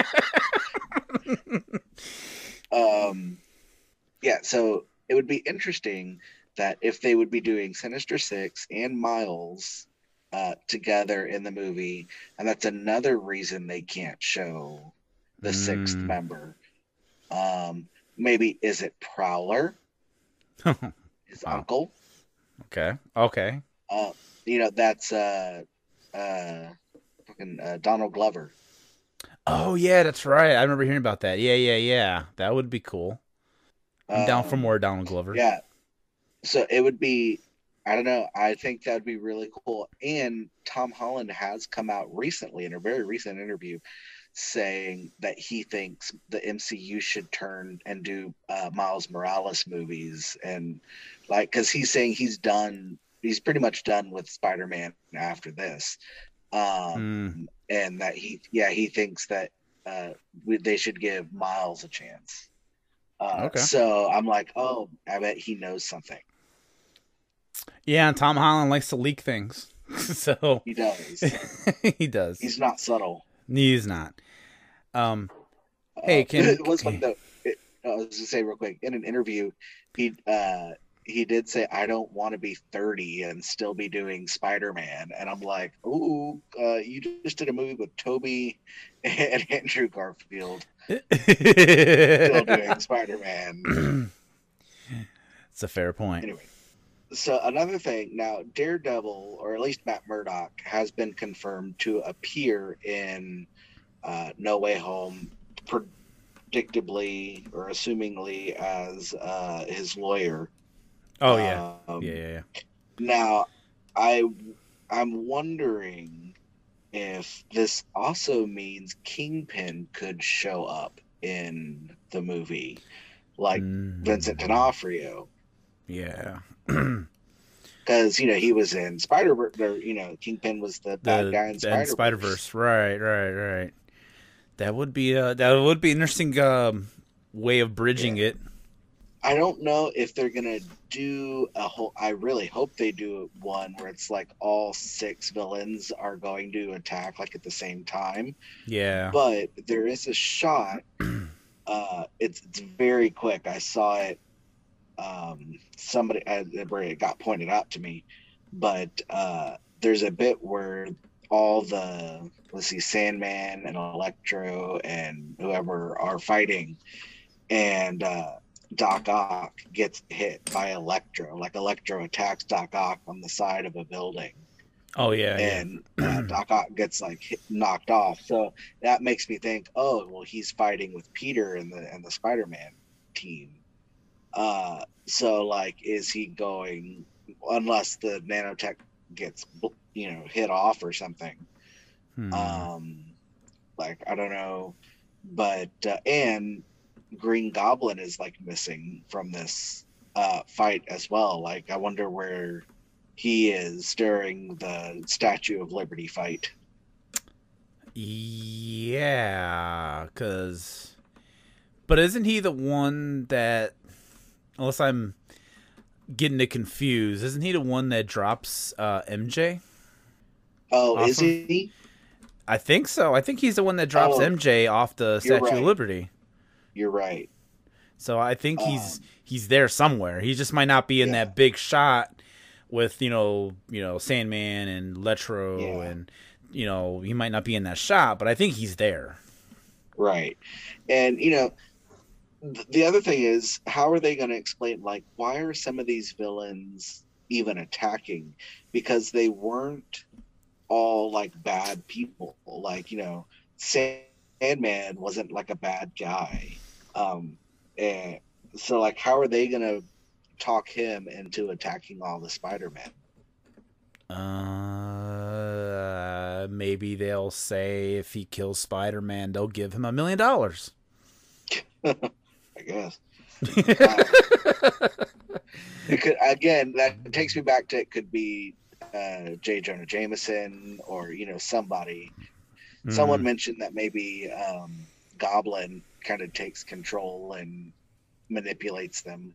Um, yeah. So it would be interesting that if they would be doing Sinister Six and Miles uh, together in the movie, and that's another reason they can't show the sixth Mm. member. Um, maybe is it Prowler, his Wow. uncle? okay. Okay. Uh, you know, that's uh, uh, fucking uh, Donald Glover. Oh yeah, that's right. I remember hearing about that. Yeah, yeah, yeah. That would be cool. I'm down for Um, more Donald Glover. Yeah. So it would be, I don't know. I think that would be really cool. And Tom Holland has come out recently in a very recent interview saying that he thinks the MCU should turn and do uh, Miles Morales movies. And like, because he's saying he's done, he's pretty much done with Spider Man after this. Um, Mm, and that he yeah he thinks that uh we, they should give miles a chance uh Okay. so i'm like oh i bet he knows something yeah, and Tom Holland likes to leak things, so he does he does. he's not subtle He's not. Um. Uh, Hey, can- it was funny though it, i was gonna say real quick in an interview he uh he did say i don't want to be 30 and still be doing spider-man and i'm like ooh uh you just did a movie with tobey and andrew garfield still doing spider-man it's a fair point. Anyway, so another thing now, Daredevil, or at least Matt Murdock, has been confirmed to appear in uh, No Way Home, predictably or assumingly as uh, his lawyer. Oh yeah, Um, yeah, yeah, yeah. Now, I I'm wondering if this also means Kingpin could show up in the movie like Mm, Vincent D'Onofrio, Yeah. because you know he was in Spider, you know Kingpin was the bad the, guy in Spider Spider Verse. Right, right, right. That would be a that would be an interesting um, way of bridging it. I don't know if they're gonna do a whole. I really hope they do one where it's like all six villains are going to attack like at the same time. Yeah. But there is a shot. Uh, it's it's very quick. I saw it. Um, somebody uh, where it got pointed out to me, but uh, there's a bit where all the let's see, Sandman and Electro and whoever are fighting, and uh, Doc Ock gets hit by Electro. Like Electro attacks Doc Ock on the side of a building, oh yeah. yeah. and uh, Doc Ock gets like hit, knocked off. So that makes me think, oh well, he's fighting with Peter and the and the Spider-Man team. Uh, so like, is he going? Unless the nanotech gets you know hit off or something. Hmm. Um, like I don't know, but uh, and Green Goblin is like missing from this uh, fight as well. Like I wonder where he is during the Statue of Liberty fight. Yeah, because. But isn't he the one that, unless I'm getting it confused, isn't he the one that drops uh, MJ? Oh, is he? I think so. I think he's the one that drops Oh, MJ off the Statue right. of Liberty. You're right. So I think he's Um, he's there somewhere. He just might not be in Yeah. that big shot with you know you know Sandman and Letro Yeah. and you know he might not be in that shot, but I think he's there. Right. And, you know, th- the other thing is, how are they going to explain, like, why are some of these villains even attacking? Because they weren't all, like, bad people. Like, you know, Sandman wasn't, like, a bad guy. Um, and so, like, how are they going to talk him into attacking all the Spider-Man? Uh, maybe they'll say if he kills Spider Man, they'll give him a million dollars. I guess. It could again. That takes me back to it. Could be uh, J. Jonah Jameson or you know somebody. Someone mentioned that maybe um, Goblin kind of takes control and manipulates them.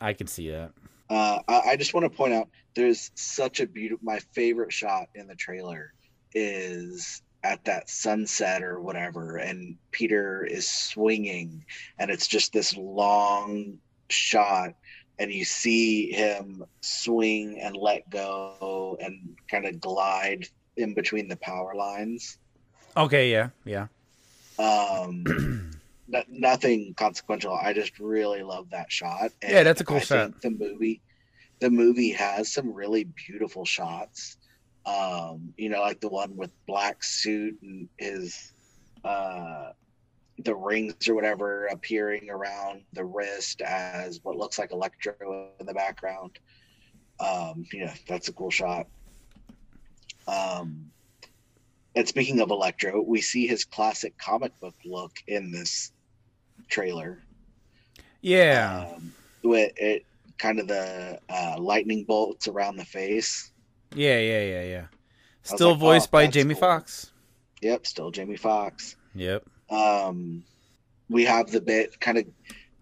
I can see that. Uh, I, I just want to point out there's such a beautiful. My favorite shot in the trailer is at that sunset or whatever, and Peter is swinging, and it's just this long shot, and you see him swing and let go and kind of glide in between the power lines. Okay, yeah, yeah. Um, no- nothing consequential. I just really love that shot. Yeah, that's a cool I shot. The movie, the movie has some really beautiful shots. Um, you know, like the one with black suit and his, uh, the rings or whatever appearing around the wrist as what looks like electro in the background. Um, yeah, that's a cool shot. Um, and speaking of Electro, we see his classic comic book look in this trailer. Yeah. Um, with it kind of the uh, lightning bolts around the face. Yeah, yeah, yeah, yeah. Still like, voiced oh, by Jamie cool. Foxx. Yep, still Jamie Foxx. Yep. Um, we have the bit kind of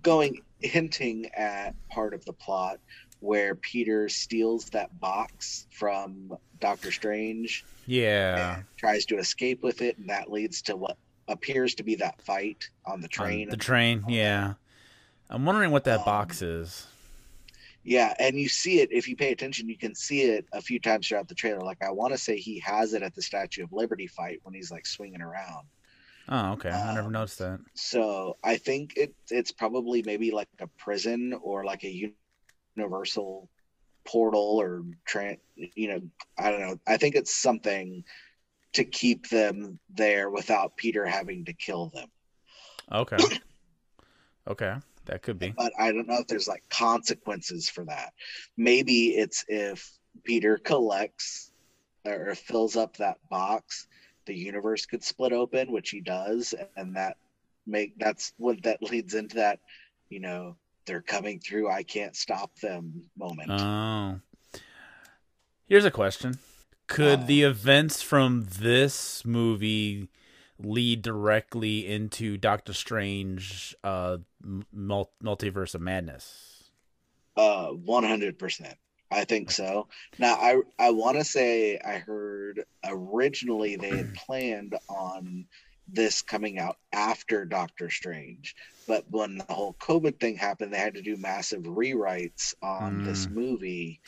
going hinting at part of the plot where Peter steals that box from Doctor Strange Yeah. tries to escape with it, and that leads to what appears to be that fight on the On train. the train, yeah. I'm wondering what that Um, box is. Yeah, and you see it if you pay attention. You can see it a few times throughout the trailer. Like I want to say he has it at the Statue of Liberty fight when he's like swinging around. Oh, okay. I never um, noticed that. So I think it it's probably maybe like a prison or like a universal portal or you know I don't know. I think it's something to keep them there without Peter having to kill them. Okay. okay. That could be. but I don't know if there's like consequences for that. Maybe it's if Peter collects or fills up that box, the universe could split open, which he does, and that make that's what that leads into that you know, they're coming through, I can't stop them moment. Oh. Here's a question. Could Uh. the events from this movie lead directly into Doctor Strange uh mul- multiverse of madness? Uh, one hundred percent. I think so. Now, I I want to say I heard originally they had planned on this coming out after Doctor Strange, but when the whole COVID thing happened, they had to do massive rewrites on this movie,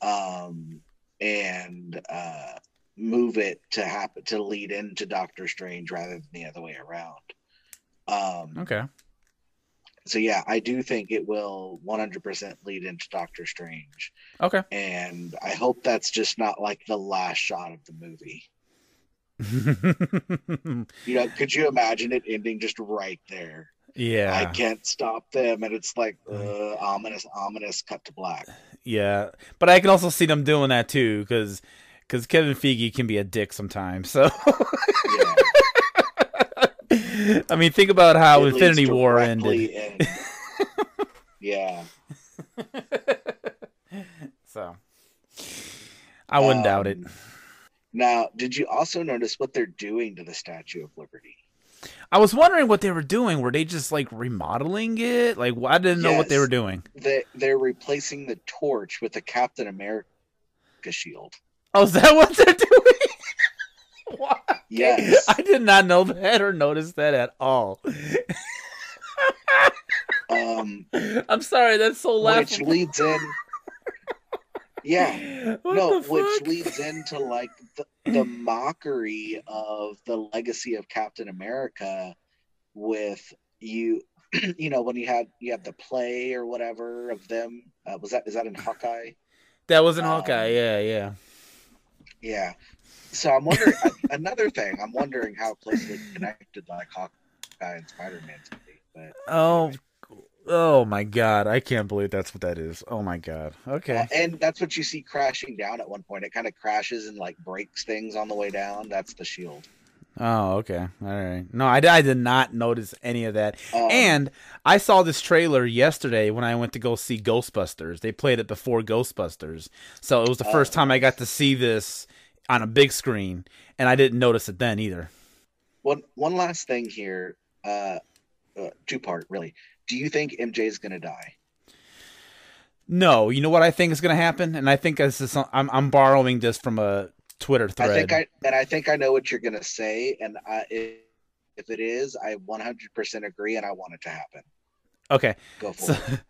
um, and uh, move it to happen to lead into Doctor Strange rather than the other way around. Um, Okay. so yeah, I do think it will 100% lead into Doctor Strange, Okay. and I hope that's just not like the last shot of the movie. You know, could you imagine it ending just right there? Yeah. I can't stop them, and it's like uh, ominous, ominous cut to black. Yeah. But I can also see them doing that too cuz cuz Kevin Feige can be a dick sometimes. So Yeah, I mean, think about how it Infinity War ended. yeah, So I wouldn't doubt it. Now, did you also notice what they're doing to the Statue of Liberty? I was wondering what they were doing. Were they just like remodeling it? Like, I didn't know what they were doing. They they're replacing the torch with a Captain America shield. Oh, is that what they're doing? what? Yes. I did not know that or notice that at all. Um, I'm sorry, that's so which leads in. Yeah, What no, which leads into like the, the mockery of the legacy of Captain America with you. You know when you had you have the play or whatever of them. Uh, was that is that in Hawkeye? That was in um, Hawkeye. Yeah, yeah. Yeah. So I'm wondering another thing. I'm wondering how closely connected like Hawkeye and Spider Man to be. But Oh, oh my God! I can't believe that's what that is. Oh my God. Okay. Uh, and that's what you see crashing down at one point. It kind of crashes and like breaks things on the way down. That's the shield. Oh, okay. All right. No, I, I did not notice any of that. Um, and I saw this trailer yesterday when I went to go see Ghostbusters. They played it before Ghostbusters. So it was the first Oh. time I got to see this on a big screen, and I didn't notice it then either. One one last thing here. Uh, uh two part really. Do you think MJ is gonna die? No, you know what I think is going to happen? And I think this is, I'm, I'm borrowing this from a Twitter thread. I think I and I think I know what you're gonna say. And I, if, if it is, I 100% agree, and I want it to happen. okay. Go for So, it.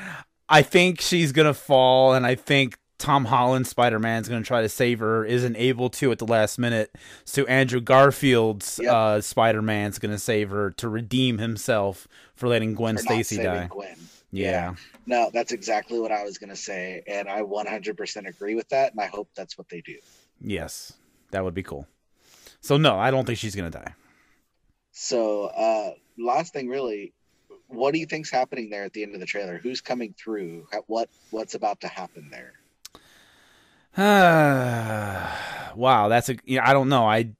I think she's gonna fall, and I think Tom Holland Spider Man is gonna try to save her, isn't able to at the last minute. So Andrew Garfield's Yep. uh, Spider Man's gonna save her to redeem himself for letting Gwen For Stacy die. Gwen. Yeah. No, that's exactly what I was gonna say, and I 100% agree with that, and I hope that's what they do. Yes, that would be cool. So no, I don't think she's gonna die. So, uh, last thing, really, what do you think's happening there at the end of the trailer? Who's coming through? What what's about to happen there? wow, that's a. Yeah, I don't know. I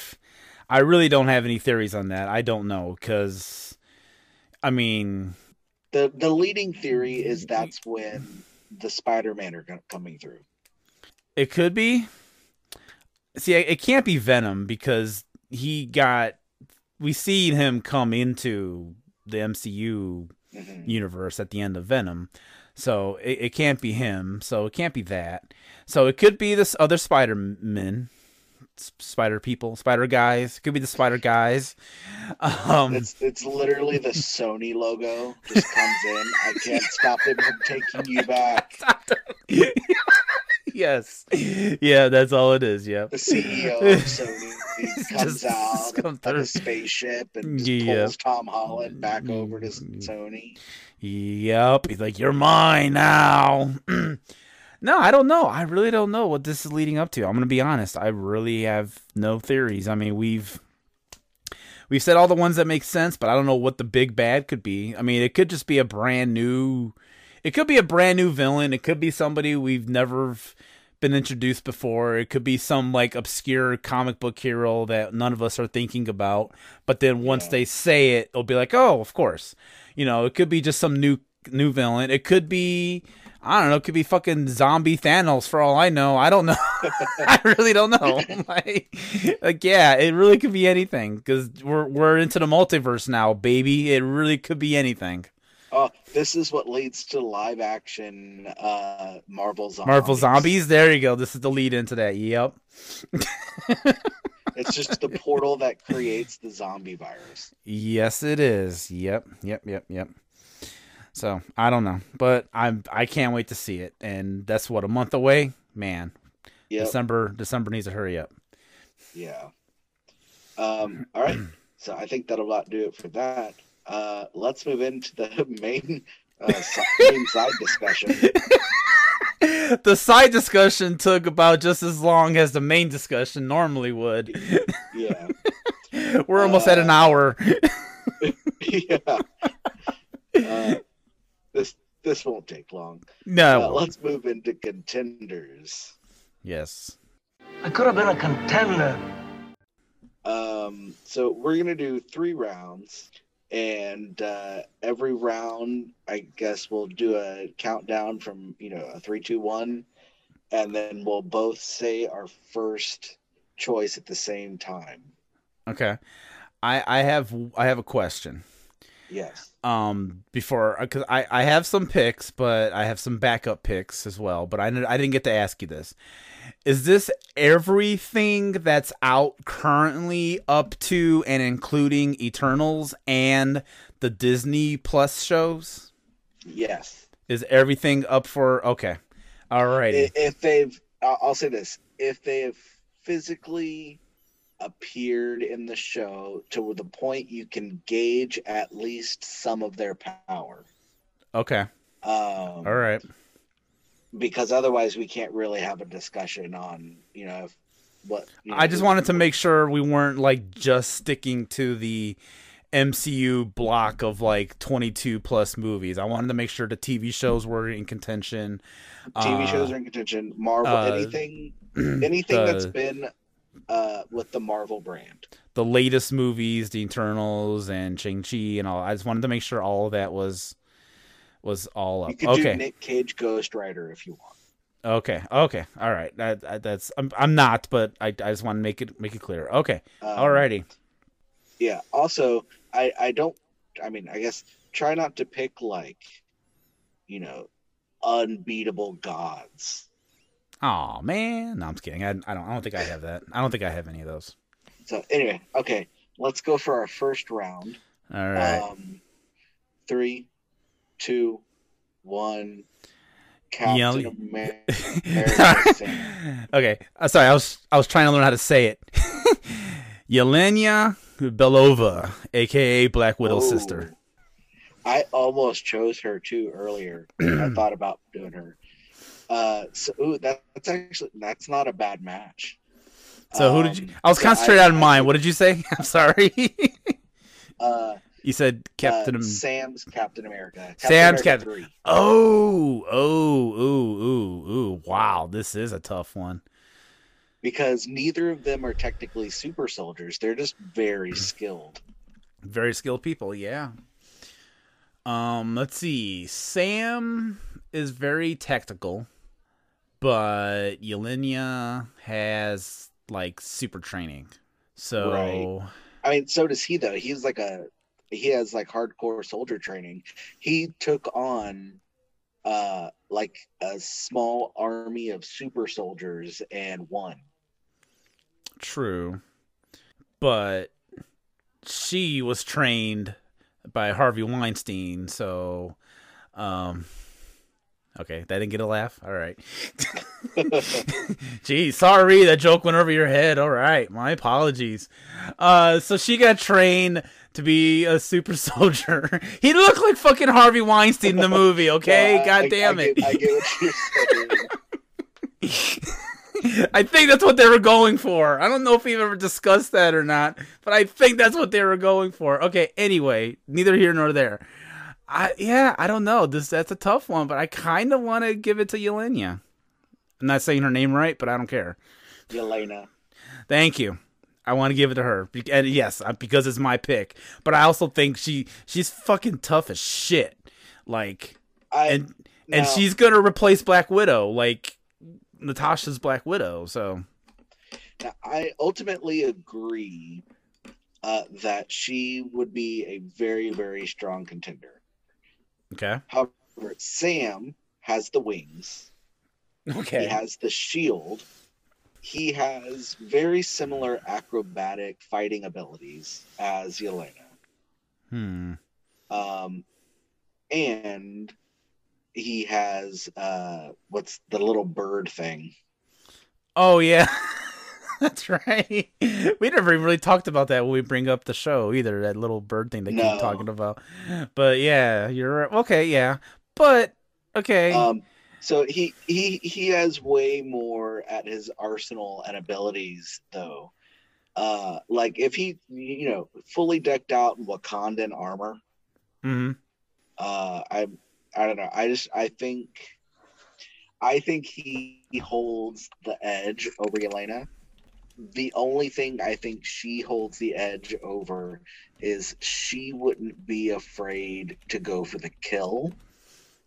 I really don't have any theories on that. I don't know because, I mean, the The leading theory is that's when the Spider Man are coming through. It could be. See, it can't be Venom because he got. We see him come into the MCU Mhm. universe at the end of Venom, so it, it can't be him. So it can't be that. So it could be this other Spider Man Spider people, Spider guys. Could be the Spider guys. Um, It's it's literally the Sony logo just comes in. I can't stop them from taking you back. yes, yeah, that's all it is. Yep. The CEO of Sony comes Just out come of a spaceship and just Yeah. pulls Tom Holland back over to Sony. Yep. He's like, You're mine now. no, I don't know. I really don't know what this is leading up to. I'm gonna be honest. I really have no theories. I mean, we've we've said all the ones that make sense, but I don't know what the big bad could be. I mean, it could just be a brand new it could be a brand new villain. It could be somebody we've never been introduced before. It could be some like obscure comic book hero that none of us are thinking about. But then once Yeah. they say it, it'll be like, oh, of course. You know, it could be just some new new villain. It could be I don't know. It could be fucking zombie Thanos for all I know. I don't know. I really don't know. like, like, yeah, it really could be anything because we're we're into the multiverse now, baby. It really could be anything. Oh, this is what leads to live action uh Marvel zombies. Marvel zombies. There you go. This is the lead into that. Yep. It's just the portal that creates the zombie virus. Yes, it is. Yep. Yep. Yep. Yep. So I don't know, but I'm I can't wait to see it, and that's what a month away. Man, Yep. December December needs to hurry up. Yeah. Um, all right. So I think that'll about do it for that. Uh, let's move into the main, uh, main side discussion. the side discussion took about just as long as the main discussion normally would. Yeah. We're almost at an Uh, hour. yeah. Uh, this this won't take long. No. Uh, let's move into contenders. yes. I could have been a contender. Um, so we're gonna do three rounds, and uh, every round, I guess we'll do a countdown from you know a three, two, one, and then we'll both say our first choice at the same time. Okay. I I have I have a question. Yes. Um, before because I I have some picks, but I have some backup picks as well. But I I didn't get to ask you this. Is this everything that's out currently up to and including Eternals and the Disney Plus shows? Yes. Is everything up for okay? Alrighty. I- If they've, I'll I'll say this: if they have physically appeared in the show to the point you can gauge at least some of their power. Okay. Um, All right. because otherwise we can't really have a discussion on you know if, what you know, I just wanted to make sure we weren't like just sticking to the MCU block of like 22 plus movies. I wanted to make sure the TV shows were in contention. TV Uh, shows are in contention Marvel uh, anything anything that's been uh with the Marvel brand the latest movies, the Eternals and Shang-Chi and all. I just wanted to make sure all of that was was all you up. could Okay. do Nick Cage Ghost Rider if you want Okay. Okay. All right. That, that- that's I'm I'm not, but I, I just want to make it make it clear. Okay. Um, Alrighty. yeah also I I don't I mean I guess try not to pick like you know unbeatable gods Oh man. No, I'm just kidding. I, I don't I don't think I have that. I don't think I have any of those. so anyway okay let's go for our first round All right. Um, three, two, one. Captain Yell- America. Okay. Uh, sorry, I was I was trying to learn how to say it. Yelena Belova, aka Black Widow's Oh. sister. I almost chose her too earlier. I thought about doing her. Uh, so ooh, that, that's actually that's not a bad match. So who did you? Um, I was so concentrated on I mine. would- What did you say? I'm sorry. Uh, you said Captain. uh, Sam's Captain America. Captain Sam's America Captain- oh, oh, ooh, ooh, ooh! Wow, this is a tough one. Because neither of them are technically super soldiers. They're just very skilled. Very skilled people, yeah. Um, let's see. Sam is very tactical, but Yelena has like super training. So Right. I mean, so does he though. He's like a he has like hardcore soldier training. He took on uh like a small army of super soldiers and won. true. But she was trained by Harvey Weinstein, so um Okay, that didn't get a laugh. All right. Gee, sorry, that joke went over your head. All right, my apologies. Uh, so she got trained to be a super soldier. he looked like fucking Harvey Weinstein in the movie. Okay, I- god I- damn I it. I get. I think that's what they were going for. I don't know if we've ever discussed that or not, but I think that's what they were going for. Okay, anyway, neither here nor there. I yeah, I don't know. This that's a tough one, but I kind of want to give it to Yelena. I'm not saying her name right, but I don't care. Yelena. Thank you. I want to give it to her. And yes, uh, because it's my pick. But I also think she she's fucking tough as shit. Like I and and she's gonna replace Black Widow, like Natasha's Black Widow. So Now, I ultimately agree uh, that she would be a very, very strong contender. Okay, However, Sam has the wings. Okay. He has the shield. He has very similar acrobatic fighting abilities as Yelena. hmm, Um, and he has uh, what's the little bird thing? oh yeah, that's right. We never even really talked about that when we bring up the show either. That little bird thing they No. keep talking about. But yeah, you're. Okay, yeah, but okay, Um, so he he he has way more at his arsenal and abilities though. Uh, like if he you know fully decked out in Wakandan armor, hmm uh, I I don't know. I just I think I think he, he holds the edge over Yelena. The only thing I think she holds the edge over is she wouldn't be afraid to go for the kill.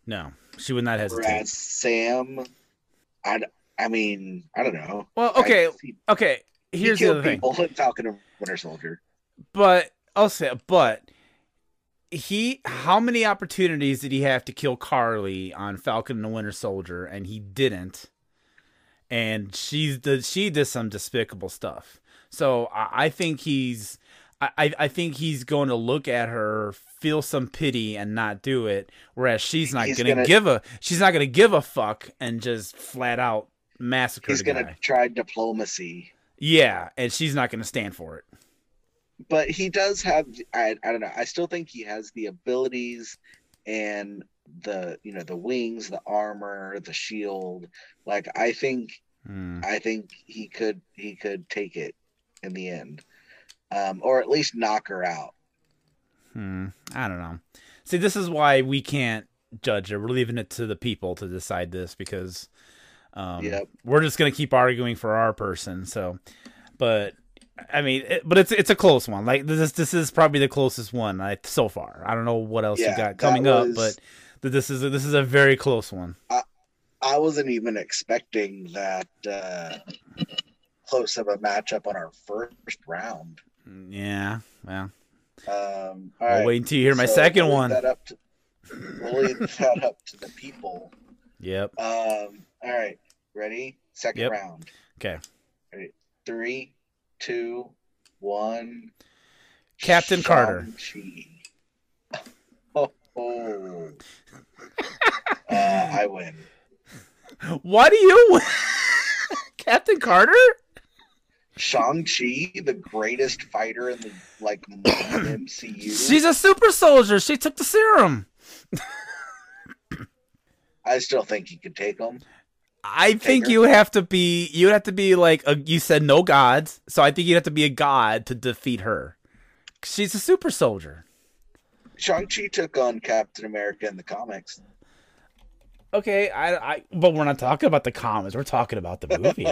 no, she would not hesitate. Whereas Sam, I, I mean, I don't know. Well, okay, I, he, okay. he Here's the killed other thing. people in Falcon and Winter Soldier. But I'll say, but he, how many opportunities did he have to kill Karli on Falcon and the Winter Soldier, and he didn't? And she's the she does some despicable stuff. So I, I think he's, I, I- think he's going to look at her, feel some pity, and not do it. Whereas she's not gonna, gonna- give a, she's not gonna give a fuck and just flat out massacre He's gonna guy. try diplomacy, Yeah, and she's not gonna stand for it. but he does have. I, I don't know. I still think he has the abilities and the you know the wings, the armor, the shield. Like I think Hmm. I think he could he could take it in the end, um, or at least knock her out. Hmm. I don't know. See, this is why we can't judge it. We're leaving it to the people to decide this because um, Yep. we're just gonna keep arguing for our person. So, but I mean, it, but it's it's a close one. Like this this is probably the closest one I, so far. I don't know what else Yeah, you got coming up, but th- this is a, this is a very close one. I I wasn't even expecting that uh, close of a matchup on our first round. Yeah. Well, Um, all I'll right, wait until you hear my so second we'll one. That up to, we'll leave that up to the people. Yep. Um, all right, ready? Second Yep. round. Okay. Three, two, one. Captain Carter. Oh, uh, I win. Why do you, win? Captain Carter? Shang-Chi, the greatest fighter in the like MCU. She's a super soldier. She took the serum. I still think he could take him. I think her. you have to be you have to be like a, you said no gods, so I think you'd have to be a god to defeat her. She's a super soldier. Shang-Chi took on Captain America in the comics. Okay, I, I but we're not talking about the comics. We're talking about the movie.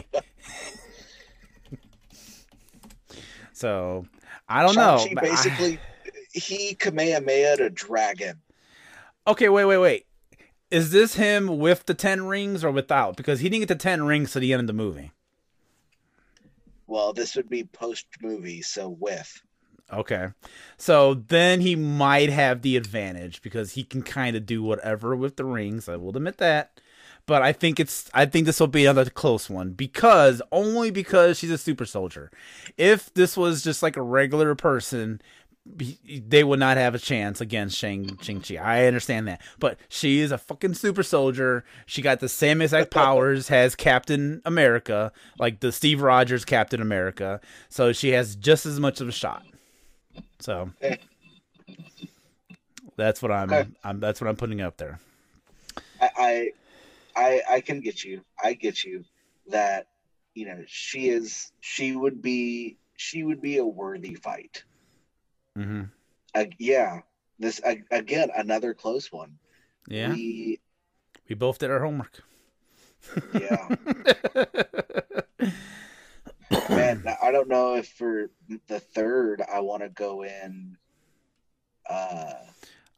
so I don't know. Shang-Chi I- basically he Kamehameha a dragon. okay, wait, wait, wait. Is this him with the ten rings or without? Because he didn't get the ten rings to the end of the movie. Well, this would be post movie, so with. Okay. So then he might have the advantage because he can kind of do whatever with the rings. I will admit that. But I think it's I think this will be another close one because only because she's a super soldier. If this was just like a regular person, they would not have a chance against Shang Chi. I understand that, but she is a fucking super soldier. She got the same exact powers as Captain America, like the Steve Rogers Captain America. So she has just as much of a shot. So that's what I'm. I'm that's what I'm putting up there. I, I I I can get you. I get you that you know she is she would be she would be a worthy fight. Mm-hmm. Uh, yeah, this uh, again another close one. Yeah, We we both did our homework. Yeah. Man, I don't know if for the third I want to go in. Uh,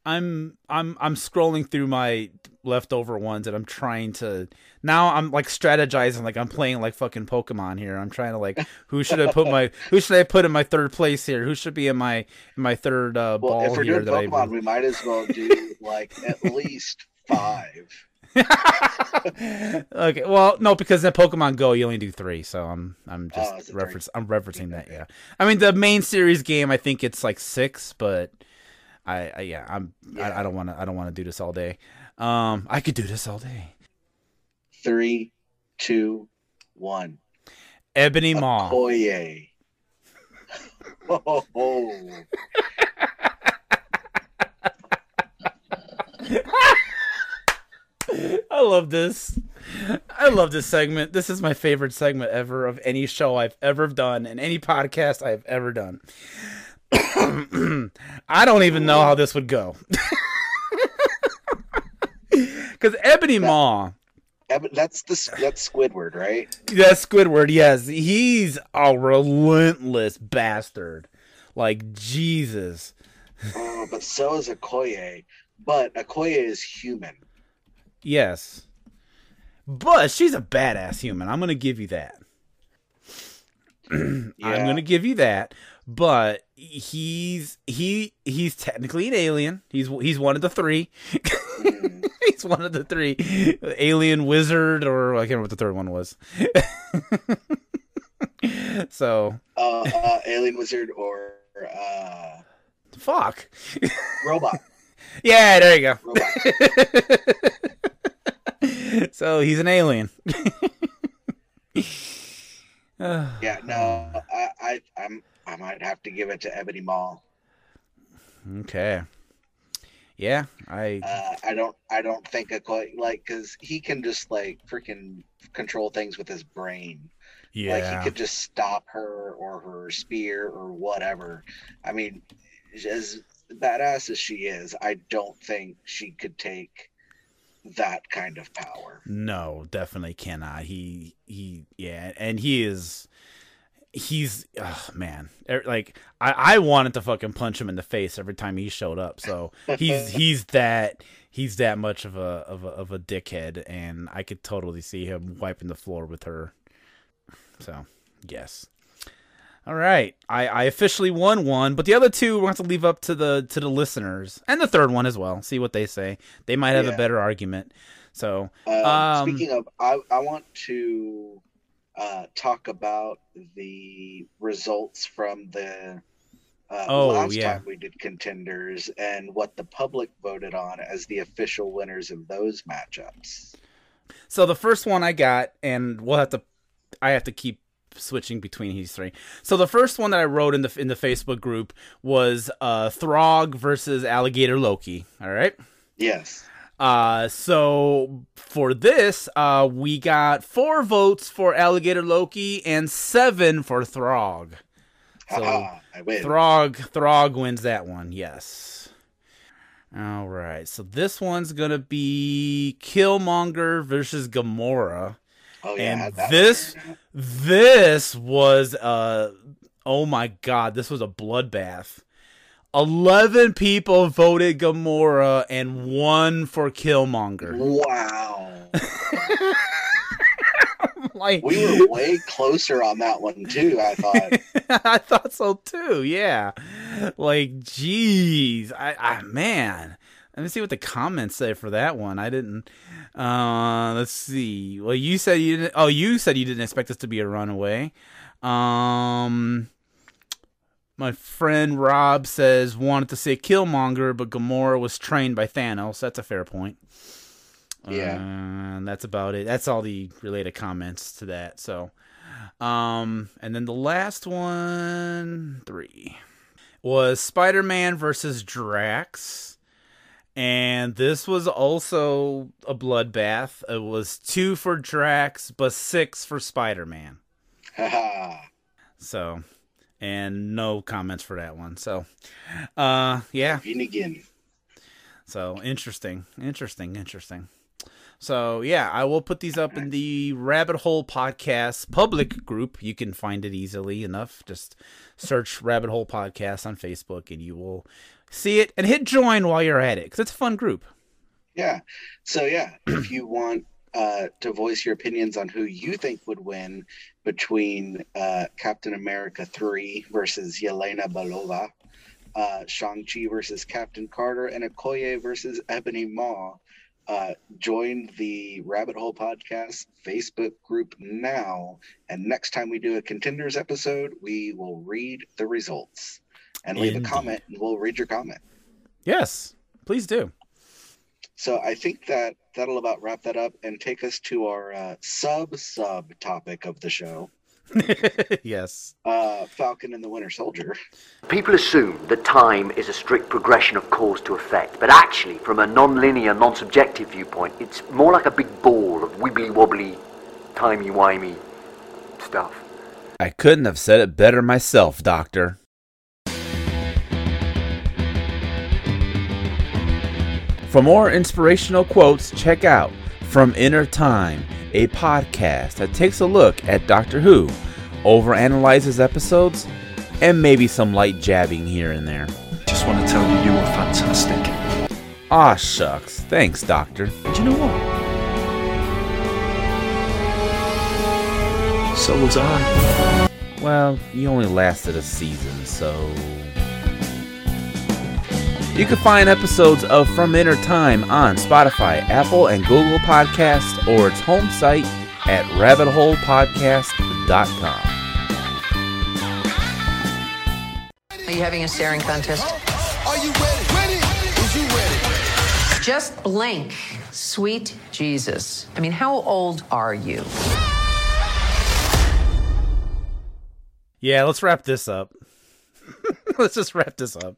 I'm I'm I'm scrolling through my leftover ones and I'm trying to now I'm like strategizing like I'm playing like fucking Pokemon here. I'm trying to like who should I put my who should I put in my third place here? Who should be in my in my third uh, well, ball if we're here doing that I Pokemon, we might as well do like at least five. okay, well, no, because in Pokemon Go you only do three, so I'm I'm just Oh, reference? I'm referencing that. Yeah, I mean the main series game I think it's like six, but I, I yeah I'm I, I don't want to I don't want to do this all day. Um, I could do this all day. Three, two, one. Ebony Maw. Okoye. Oh, oh. I love this. I love this segment. This is my favorite segment ever of any show I've ever done and any podcast I've ever done. I don't even know how this would go. Because Ebony Maw, That's the that's Squidward, right? that's Squidward, yes, he's a relentless bastard. Like, Jesus. Oh, but so is Okoye. But Okoye is human. Yes. But she's a badass human. I'm going to give you that. I'm going to give you that. But he's he he's technically an alien. He's he's one of the three. He's one of the three. Alien wizard or I can't remember what the third one was. so, Uh, uh, alien wizard or uh, fuck. robot. Yeah, there you go. So, he's an alien. Yeah, no, I, I, I'm, I might have to give it to Ebony Maw. Okay. Yeah, I Uh, I don't, I don't think Okoye like because he can just like freaking control things with his brain. Yeah. Like yeah. he could just stop her or her spear or whatever. I mean, as badass as she is, I don't think she could take that kind of power. No, definitely cannot. He he yeah, and he is he's oh man. Er, Like I I wanted to fucking punch him in the face every time he showed up. So he's he's that he's that much of a of a of a dickhead and I could totally see him wiping the floor with her. So, yes. All right, I, I officially won one, but the other two we're going to have to leave up to the to the listeners and the third one as well. See what they say. They might have a better argument. So, Um, Um, speaking of, I, I want to uh, talk about the results from the uh, Oh, last yeah. time we did contenders and what the public voted on as the official winners of those matchups. So the first one I got, and we'll have to, I have to keep switching between these three. So the first one that I wrote in the in the Facebook group was uh Throg versus Alligator Loki. All right. Yes. Uh, so for this, uh, we got four votes for Alligator Loki and seven for Throg. So Haha, I win. Throg Throg wins that one. Yes. All right. So this one's gonna be Killmonger versus Gamora. Oh yeah, and this-. This was uh oh my god, this was a bloodbath. Eleven people voted Gamora and one for Killmonger. Wow. like We were way closer on that one too. I thought. I thought so too. Yeah. Like, jeez, I, I man. Let me see what the comments say for that one. I didn't. Uh, let's see. Well, you said you didn't. Oh, you said you didn't expect this to be a runaway. Um, my friend Rob says wanted to say Killmonger, but Gamora was trained by Thanos. That's a fair point. Yeah. Uh, that's about it. That's all the related comments to that. So, um, and then the last one, three, was Spider Man versus Drax. And this was also a bloodbath. It was two for Drax, but six for Spider Man. So, and no comments for that one. So, uh, yeah. Finnegan. So interesting, interesting, interesting. So yeah, I will put these up in the Rabbit Hole Podcast public group. You can find it easily enough. Just search Rabbit Hole Podcast on Facebook, and you will see it. And hit join while you're at it, because it's a fun group. Yeah. So yeah, if you want uh, to voice your opinions on who you think would win between uh, Captain America three versus Yelena Belova, uh, Shang Chi versus Captain Carter, and Okoye versus Ebony Maw. Uh, join the Rabbit Hole Podcast Facebook group now. And next time we do a contenders episode, we will read the results and leave Indeed. a comment, and we'll read your comment. Yes, please do. So I think that that'll about wrap that up and take us to our uh, sub sub topic of the show, yes. uh, Falcon and the Winter Soldier. People assume that time is a strict progression of cause to effect, but actually, from a non-linear, non-subjective viewpoint, it's more like a big ball of wibbly-wobbly, timey-wimey stuff. I couldn't have said it better myself, Doctor. For more inspirational quotes, check out From Inner Time, a podcast that takes a look at Doctor Who, overanalyzes episodes, and maybe some light jabbing here and there. Just want to tell you, you were fantastic. Ah, shucks. Thanks, Doctor. And you know what? So was I. Well, you only lasted a season, so. You can find episodes of From Inner Time on Spotify, Apple, and Google Podcasts, or its home site at rabbitholepodcast.com. Are you having a staring contest? Are you ready? Ready? Is you ready? Just blink. Sweet Jesus. I mean, how old are you? Yeah, let's wrap this up. let's just wrap this up.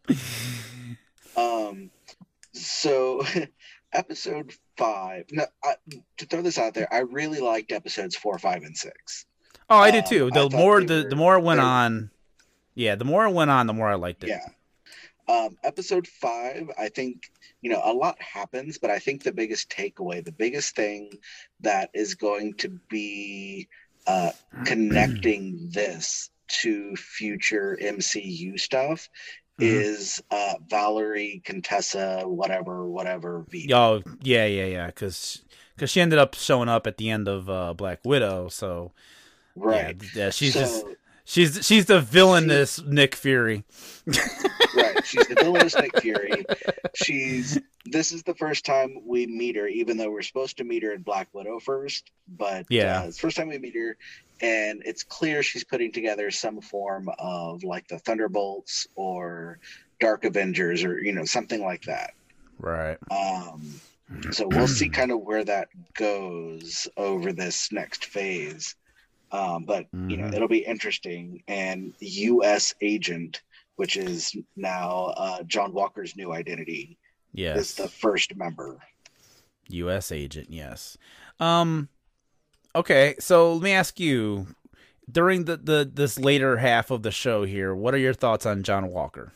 Um, so episode five. No, I, to throw this out there, I really liked episodes four, five, and six. Oh, I did Um, too. The thought more the, were- the more it went on, yeah, the more it went on, the more I liked it. Yeah. Um, episode five, I think, you know, a lot happens, but I think the biggest takeaway, the biggest thing that is going to be uh, connecting this to future MCU stuff Mhm. is uh, Valerie, Contessa, whatever, whatever. V. Oh, yeah, yeah, yeah. Because because she ended up showing up at the end of uh, Black Widow. So Right. yeah, yeah she's So- just she's she's the villainous Nick Fury. right. She's the villainous Nick Fury. She's this is the first time we meet her, even though we're supposed to meet her in Black Widow first. But Yeah. uh, it's the first time we meet her, and it's clear she's putting together some form of like the Thunderbolts or Dark Avengers or you know something like that. Right. Um, so we'll see kind of where that goes over this next phase. Um, but you know, Mhm. it'll be interesting. And U.S. agent, which is now uh, John Walker's new identity, Yes. is the first member. U.S. agent. Yes. Um. Okay, so let me ask you: during the the this later half of the show here, what are your thoughts on John Walker?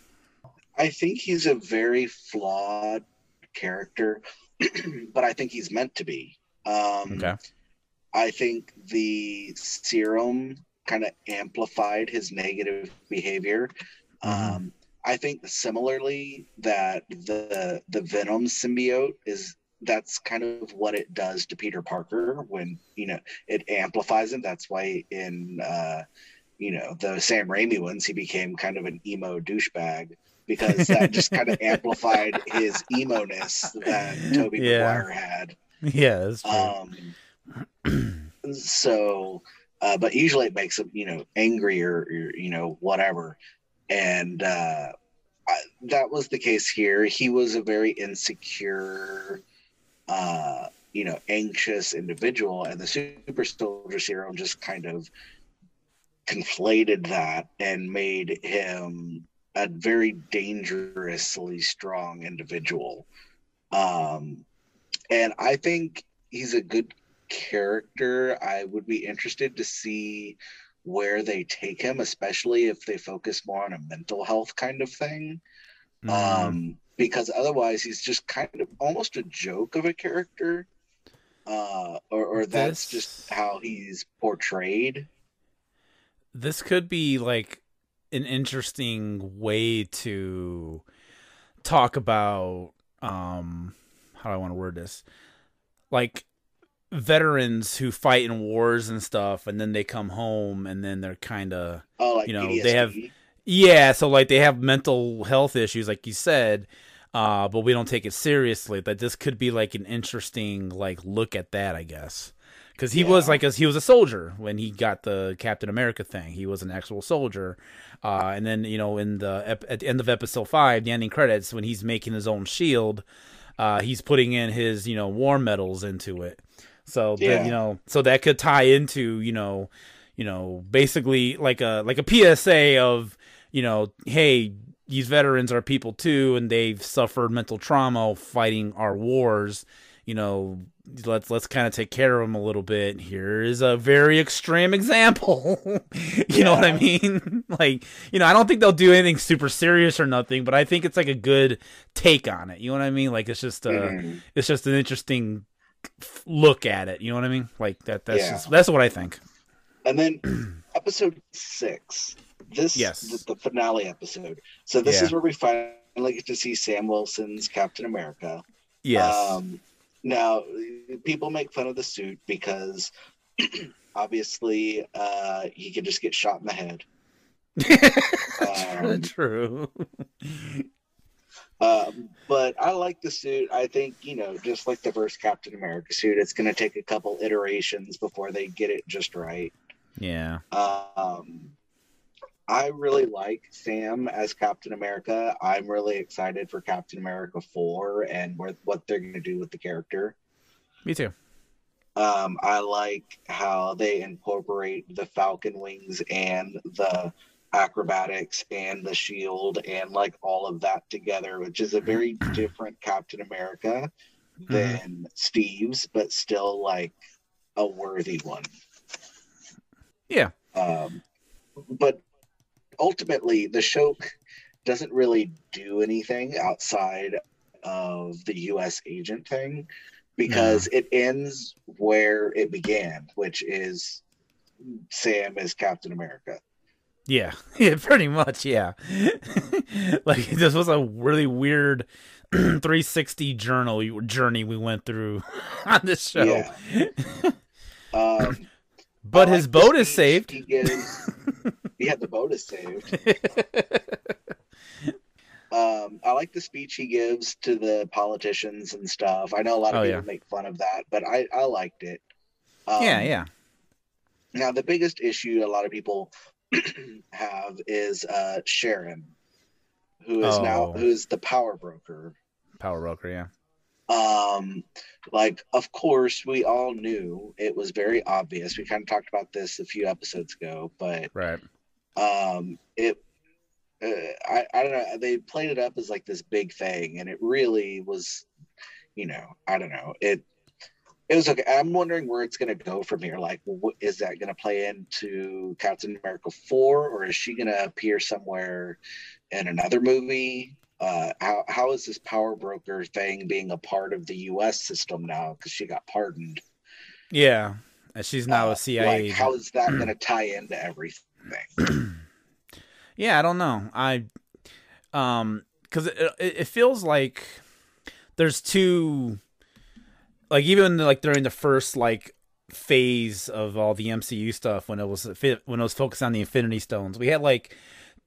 I think he's a very flawed character, but I think he's meant to be. Um, Okay. I think the serum kind of amplified his negative behavior. Um, I think similarly that the the Venom symbiote is that's kind of what it does to Peter Parker when you know it amplifies him. That's why in uh, you know the Sam Raimi ones he became kind of an emo douchebag because that just kind of amplified his emo-ness that Tobey Yeah. Maguire had. Yeah, that's true. Um, so, uh, but usually it makes him, you know, angry or, or you know, whatever. And uh, I, that was the case here. He was a very insecure, uh, you know, anxious individual, and the super soldier serum just kind of conflated that and made him a very dangerously strong individual. Um, and I think he's a good character. I would be interested to see where they take him, especially if they focus more on a mental health kind of thing. Mm-hmm. Um, because otherwise, he's just kind of almost a joke of a character. uh, or or that's This- just how he's portrayed. this could be like an interesting way to talk about um how do I want to word this? Like veterans who fight in wars and stuff and then they come home and then they're kind of Oh, like you know, they have yeah, so like they have mental health issues like you said. Uh, but we don't take it seriously. That this could be like an interesting like look at that, I guess because he was like a, he was a soldier when he got the Captain America thing. He was an actual soldier, uh, and then you know in the at the end of episode five, the ending credits, when he's making his own shield, uh, he's putting in his you know war medals into it. So that, Yeah. you know, so that could tie into you know, you know, basically like a like a PSA of you know, hey, these veterans are people too, and they've suffered mental trauma fighting our wars. You know, let's let's kind of take care of them a little bit. Here is a very extreme example. you know what I mean? like, you know, I don't think they'll do anything super serious or nothing, but I think it's like a good take on it. You know what I mean? Like, it's just uh, Mhm. it's just an interesting look at it. You know what I mean? Like that. That's Yeah. just, that's what I think. And then episode six, this Yes. the, the finale episode. So this Yeah. is where we finally get to see Sam Wilson's Captain America. Yes. Um, now, people make fun of the suit because obviously uh, he could just get shot in the head. Um, True. Um, but I like the suit. I think, you know, just like the first Captain America suit, it's going to take a couple iterations before they get it just right. Yeah. Um, I really like Sam as Captain America. I'm really excited for Captain America 4 and where, what they're going to do with the character. Me too. Um, I like how they incorporate the Falcon wings and the acrobatics and the shield and like all of that together, which is a mm-hmm. very different Captain America mm-hmm. than Steve's, but still like a worthy one. Yeah. Um, but ultimately, the show doesn't really do anything outside of the U.S. agent thing because mm. it ends where it began, which is Sam is Captain America. Yeah, yeah, pretty much, yeah. like this was a really weird 360 journal journey we went through on this show. Yeah. Um, but his like boat is saved. Yeah, the boat is saved. Um, I like the speech he gives to the politicians and stuff. I know a lot of Oh, people yeah. make fun of that, but I, I liked it. Um, yeah, yeah. Now, the biggest issue a lot of people have is uh, Sharon, who is now Oh. who's the power broker. Power broker, yeah. Um, like, of course, we all knew it was very obvious. We kind of talked about this a few episodes ago, but Right. um, it. Uh, I, I don't know. They played it up as like this big thing, and it really was, you know, I don't know. It it was okay. I'm wondering where it's going to go from here. Like, what, is that going to play into Captain America four, or is she going to appear somewhere in another movie? Uh, how how is this power broker thing being a part of the U.S. system now because she got pardoned? Yeah. And she's now Uh, a CIA Like, how is that going to tie into everything? Yeah, I don't know. I um it, it it feels like there's two like even like during the first like phase of all the MCU stuff when it was when it was focused on the Infinity Stones. We had like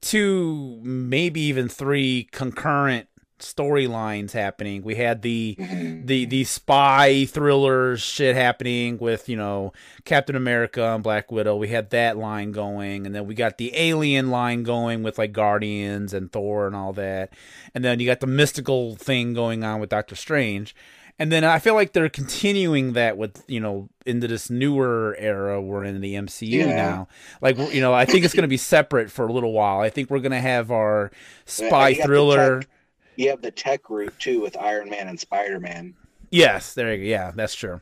two maybe even three concurrent storylines happening. We had the mm-hmm. the the spy thriller shit happening with you know Captain America and Black Widow. We had that line going, and then we got the alien line going with like Guardians and Thor and all that, and then you got the mystical thing going on with Doctor Strange. And then I feel like they're continuing that with you know into this newer era we're in the MCU Yeah. now. Like you know, I think it's going to be separate for a little while. I think we're going to have our spy thriller. tech- you have the tech route too with Iron Man and Spider Man. Yes, there you go. Yeah, that's true.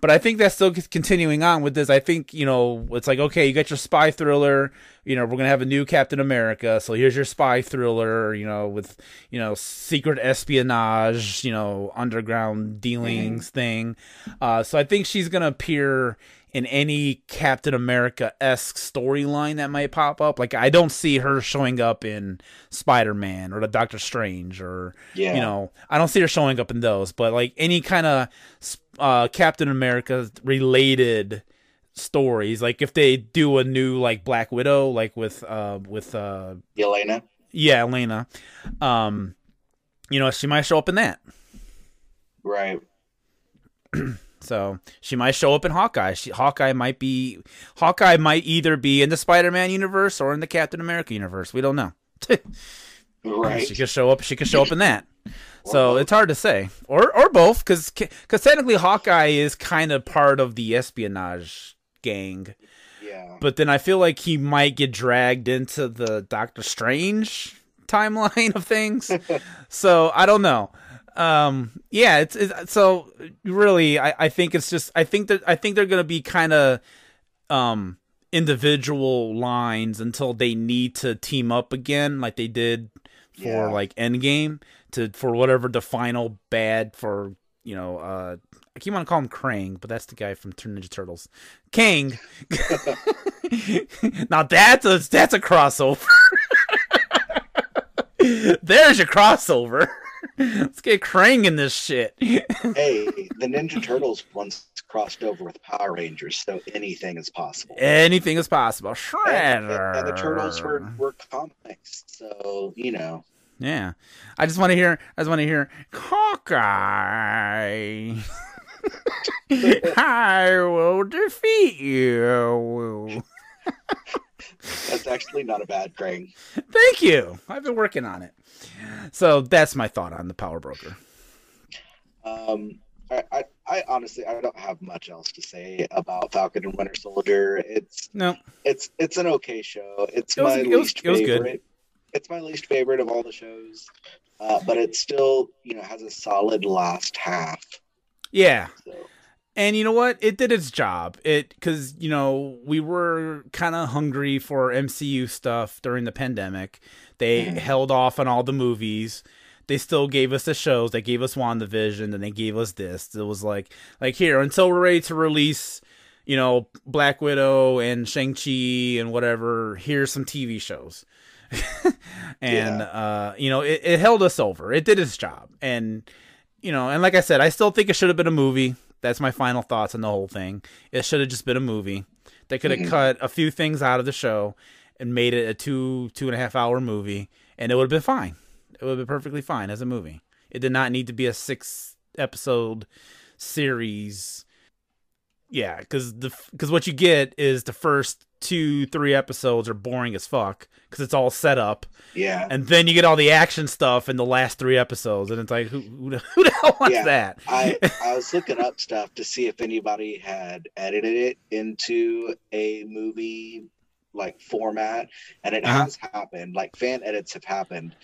But I think that's still continuing on with this. I think you know it's like okay, you got your spy thriller. You know, we're gonna have a new Captain America, so here's your spy thriller. You know, with you know secret espionage, you know, underground dealings thing. Uh, so I think she's gonna appear in any Captain America esque storyline that might pop up. Like I don't see her showing up in Spider Man or the Doctor Strange or Yeah. you know I don't see her showing up in those. But like any kind of uh, Captain America related stories, like if they do a new like Black Widow, like with uh with uh Yelena. yeah Yelena, um, you know she might show up in that. Right. So she might show up in Hawkeye. She, Hawkeye might be Hawkeye might either be in the Spider-Man universe or in the Captain America universe. We don't know. Right. She could show up. She could show up in that. So uh-huh. it's hard to say, or or both, because because technically Hawkeye is kind of part of the espionage gang. Yeah. But then I feel like he might get dragged into the Doctor Strange timeline of things. so I don't know. Um, yeah, it's, it's so really. I, I think it's just. I think that I think they're gonna be kind of um individual lines until they need to team up again, like they did for Yeah. like Endgame to for whatever the final bad for you know. uh I keep on to call him Krang, but that's the guy from Ninja Turtles. Kang. now that's a that's a crossover. There's your crossover. Let's get Krang in this shit. hey, the Ninja Turtles once crossed over with Power Rangers, so anything is possible. Anything is possible. And, Shredder. and the Turtles were, were comics, so you know. Yeah. I just want to hear I just want to hear Hawkeye. I will defeat you. That's actually not a bad Krang. Thank you. I've been working on it. So that's my thought on the Power Broker. Um, I, I, I honestly I don't have much else to say about Falcon and Winter Soldier. It's No. it's it's an okay show. It's It was- my it was- least it was good. favorite. It's my least favorite of all the shows, uh, but it still you know has a solid last half. Yeah. So And you know what? It did its job. It because you know we were kind of hungry for MCU stuff during the pandemic. They held off on all the movies. They still gave us the shows. They gave us WandaVision, and they gave us this. It was like like here until we're ready to release, you know, Black Widow and Shang Chi and whatever. Here's some TV shows. and uh, you know, it, it held us over. It did its job, and you know, and like I said, I still think it should have been a movie. That's my final thoughts on the whole thing. It should have just been a movie. They could have Mhm. cut a few things out of the show and made it a two two and a half hour movie, and it would have been fine. It would have been perfectly fine as a movie. It did not need to be a six episode series. Yeah, because the because what you get is the first two three episodes are boring as fuck because it's all set up. Yeah. and then you get all the action stuff in the last three episodes, and it's like who who, the- who the hell wants Yeah, that? I I was looking up stuff to see if anybody had edited it into a movie like format, and it Uh-huh. has happened. Like fan edits have happened,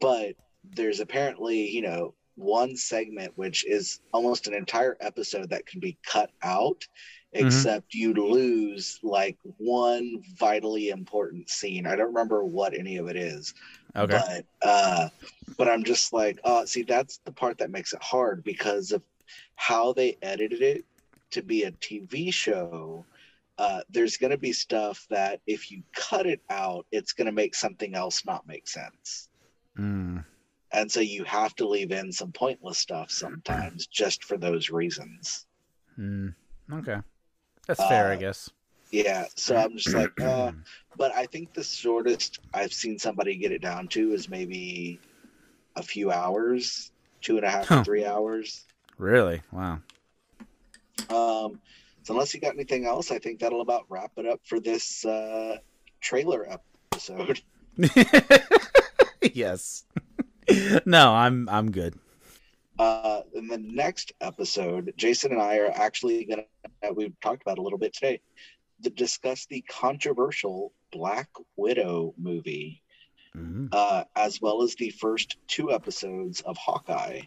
but there's apparently you know one segment which is almost an entire episode that can be cut out Mhm. except you lose like one vitally important scene i don't remember what any of it is Okay. but uh but i'm just like oh, see that's the part that makes it hard because of how they edited it to be a tv show uh there's going to be stuff that if you cut it out it's going to make something else not make sense Mm. And so you have to leave in some pointless stuff sometimes just for those reasons Mm. Okay, that's fair, I Uh, guess. yeah so i'm just like uh but i think the shortest i've seen somebody get it down to is maybe a few hours two and a half Huh. to three hours Really? Wow. um so unless you got anything else i think that'll about wrap it up for this uh trailer episode yes. no, I'm I'm good. uh in the next episode jason and i are actually gonna uh, we've talked about a little bit today to discuss the controversial black widow movie Mhm. uh, as well as the first two episodes of Hawkeye.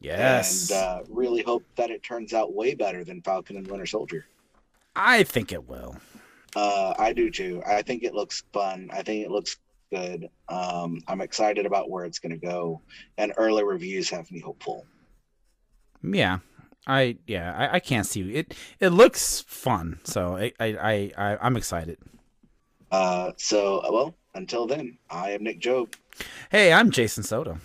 Yes. And uh, really hope that it turns out way better than Falcon and Winter Soldier. I think it will. Uh, I do too. I think it looks fun. I think it looks good. Um, I'm excited about where it's going to go, and early reviews have me hopeful. Yeah. I yeah, I, I can't see it. It looks fun, so I I, I, I I'm excited. Uh, so well, until then, I am Nick Job, Hey, I'm Jason Soto.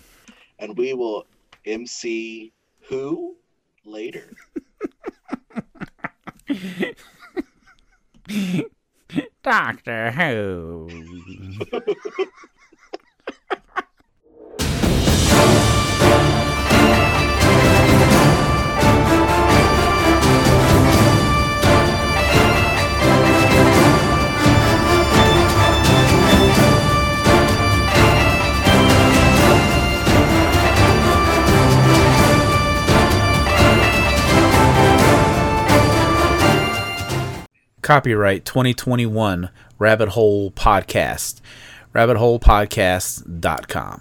and we will MC who later. Doctor Who. Copyright 2021 Rabbit Hole Podcast. RabbitHolePodcast.com.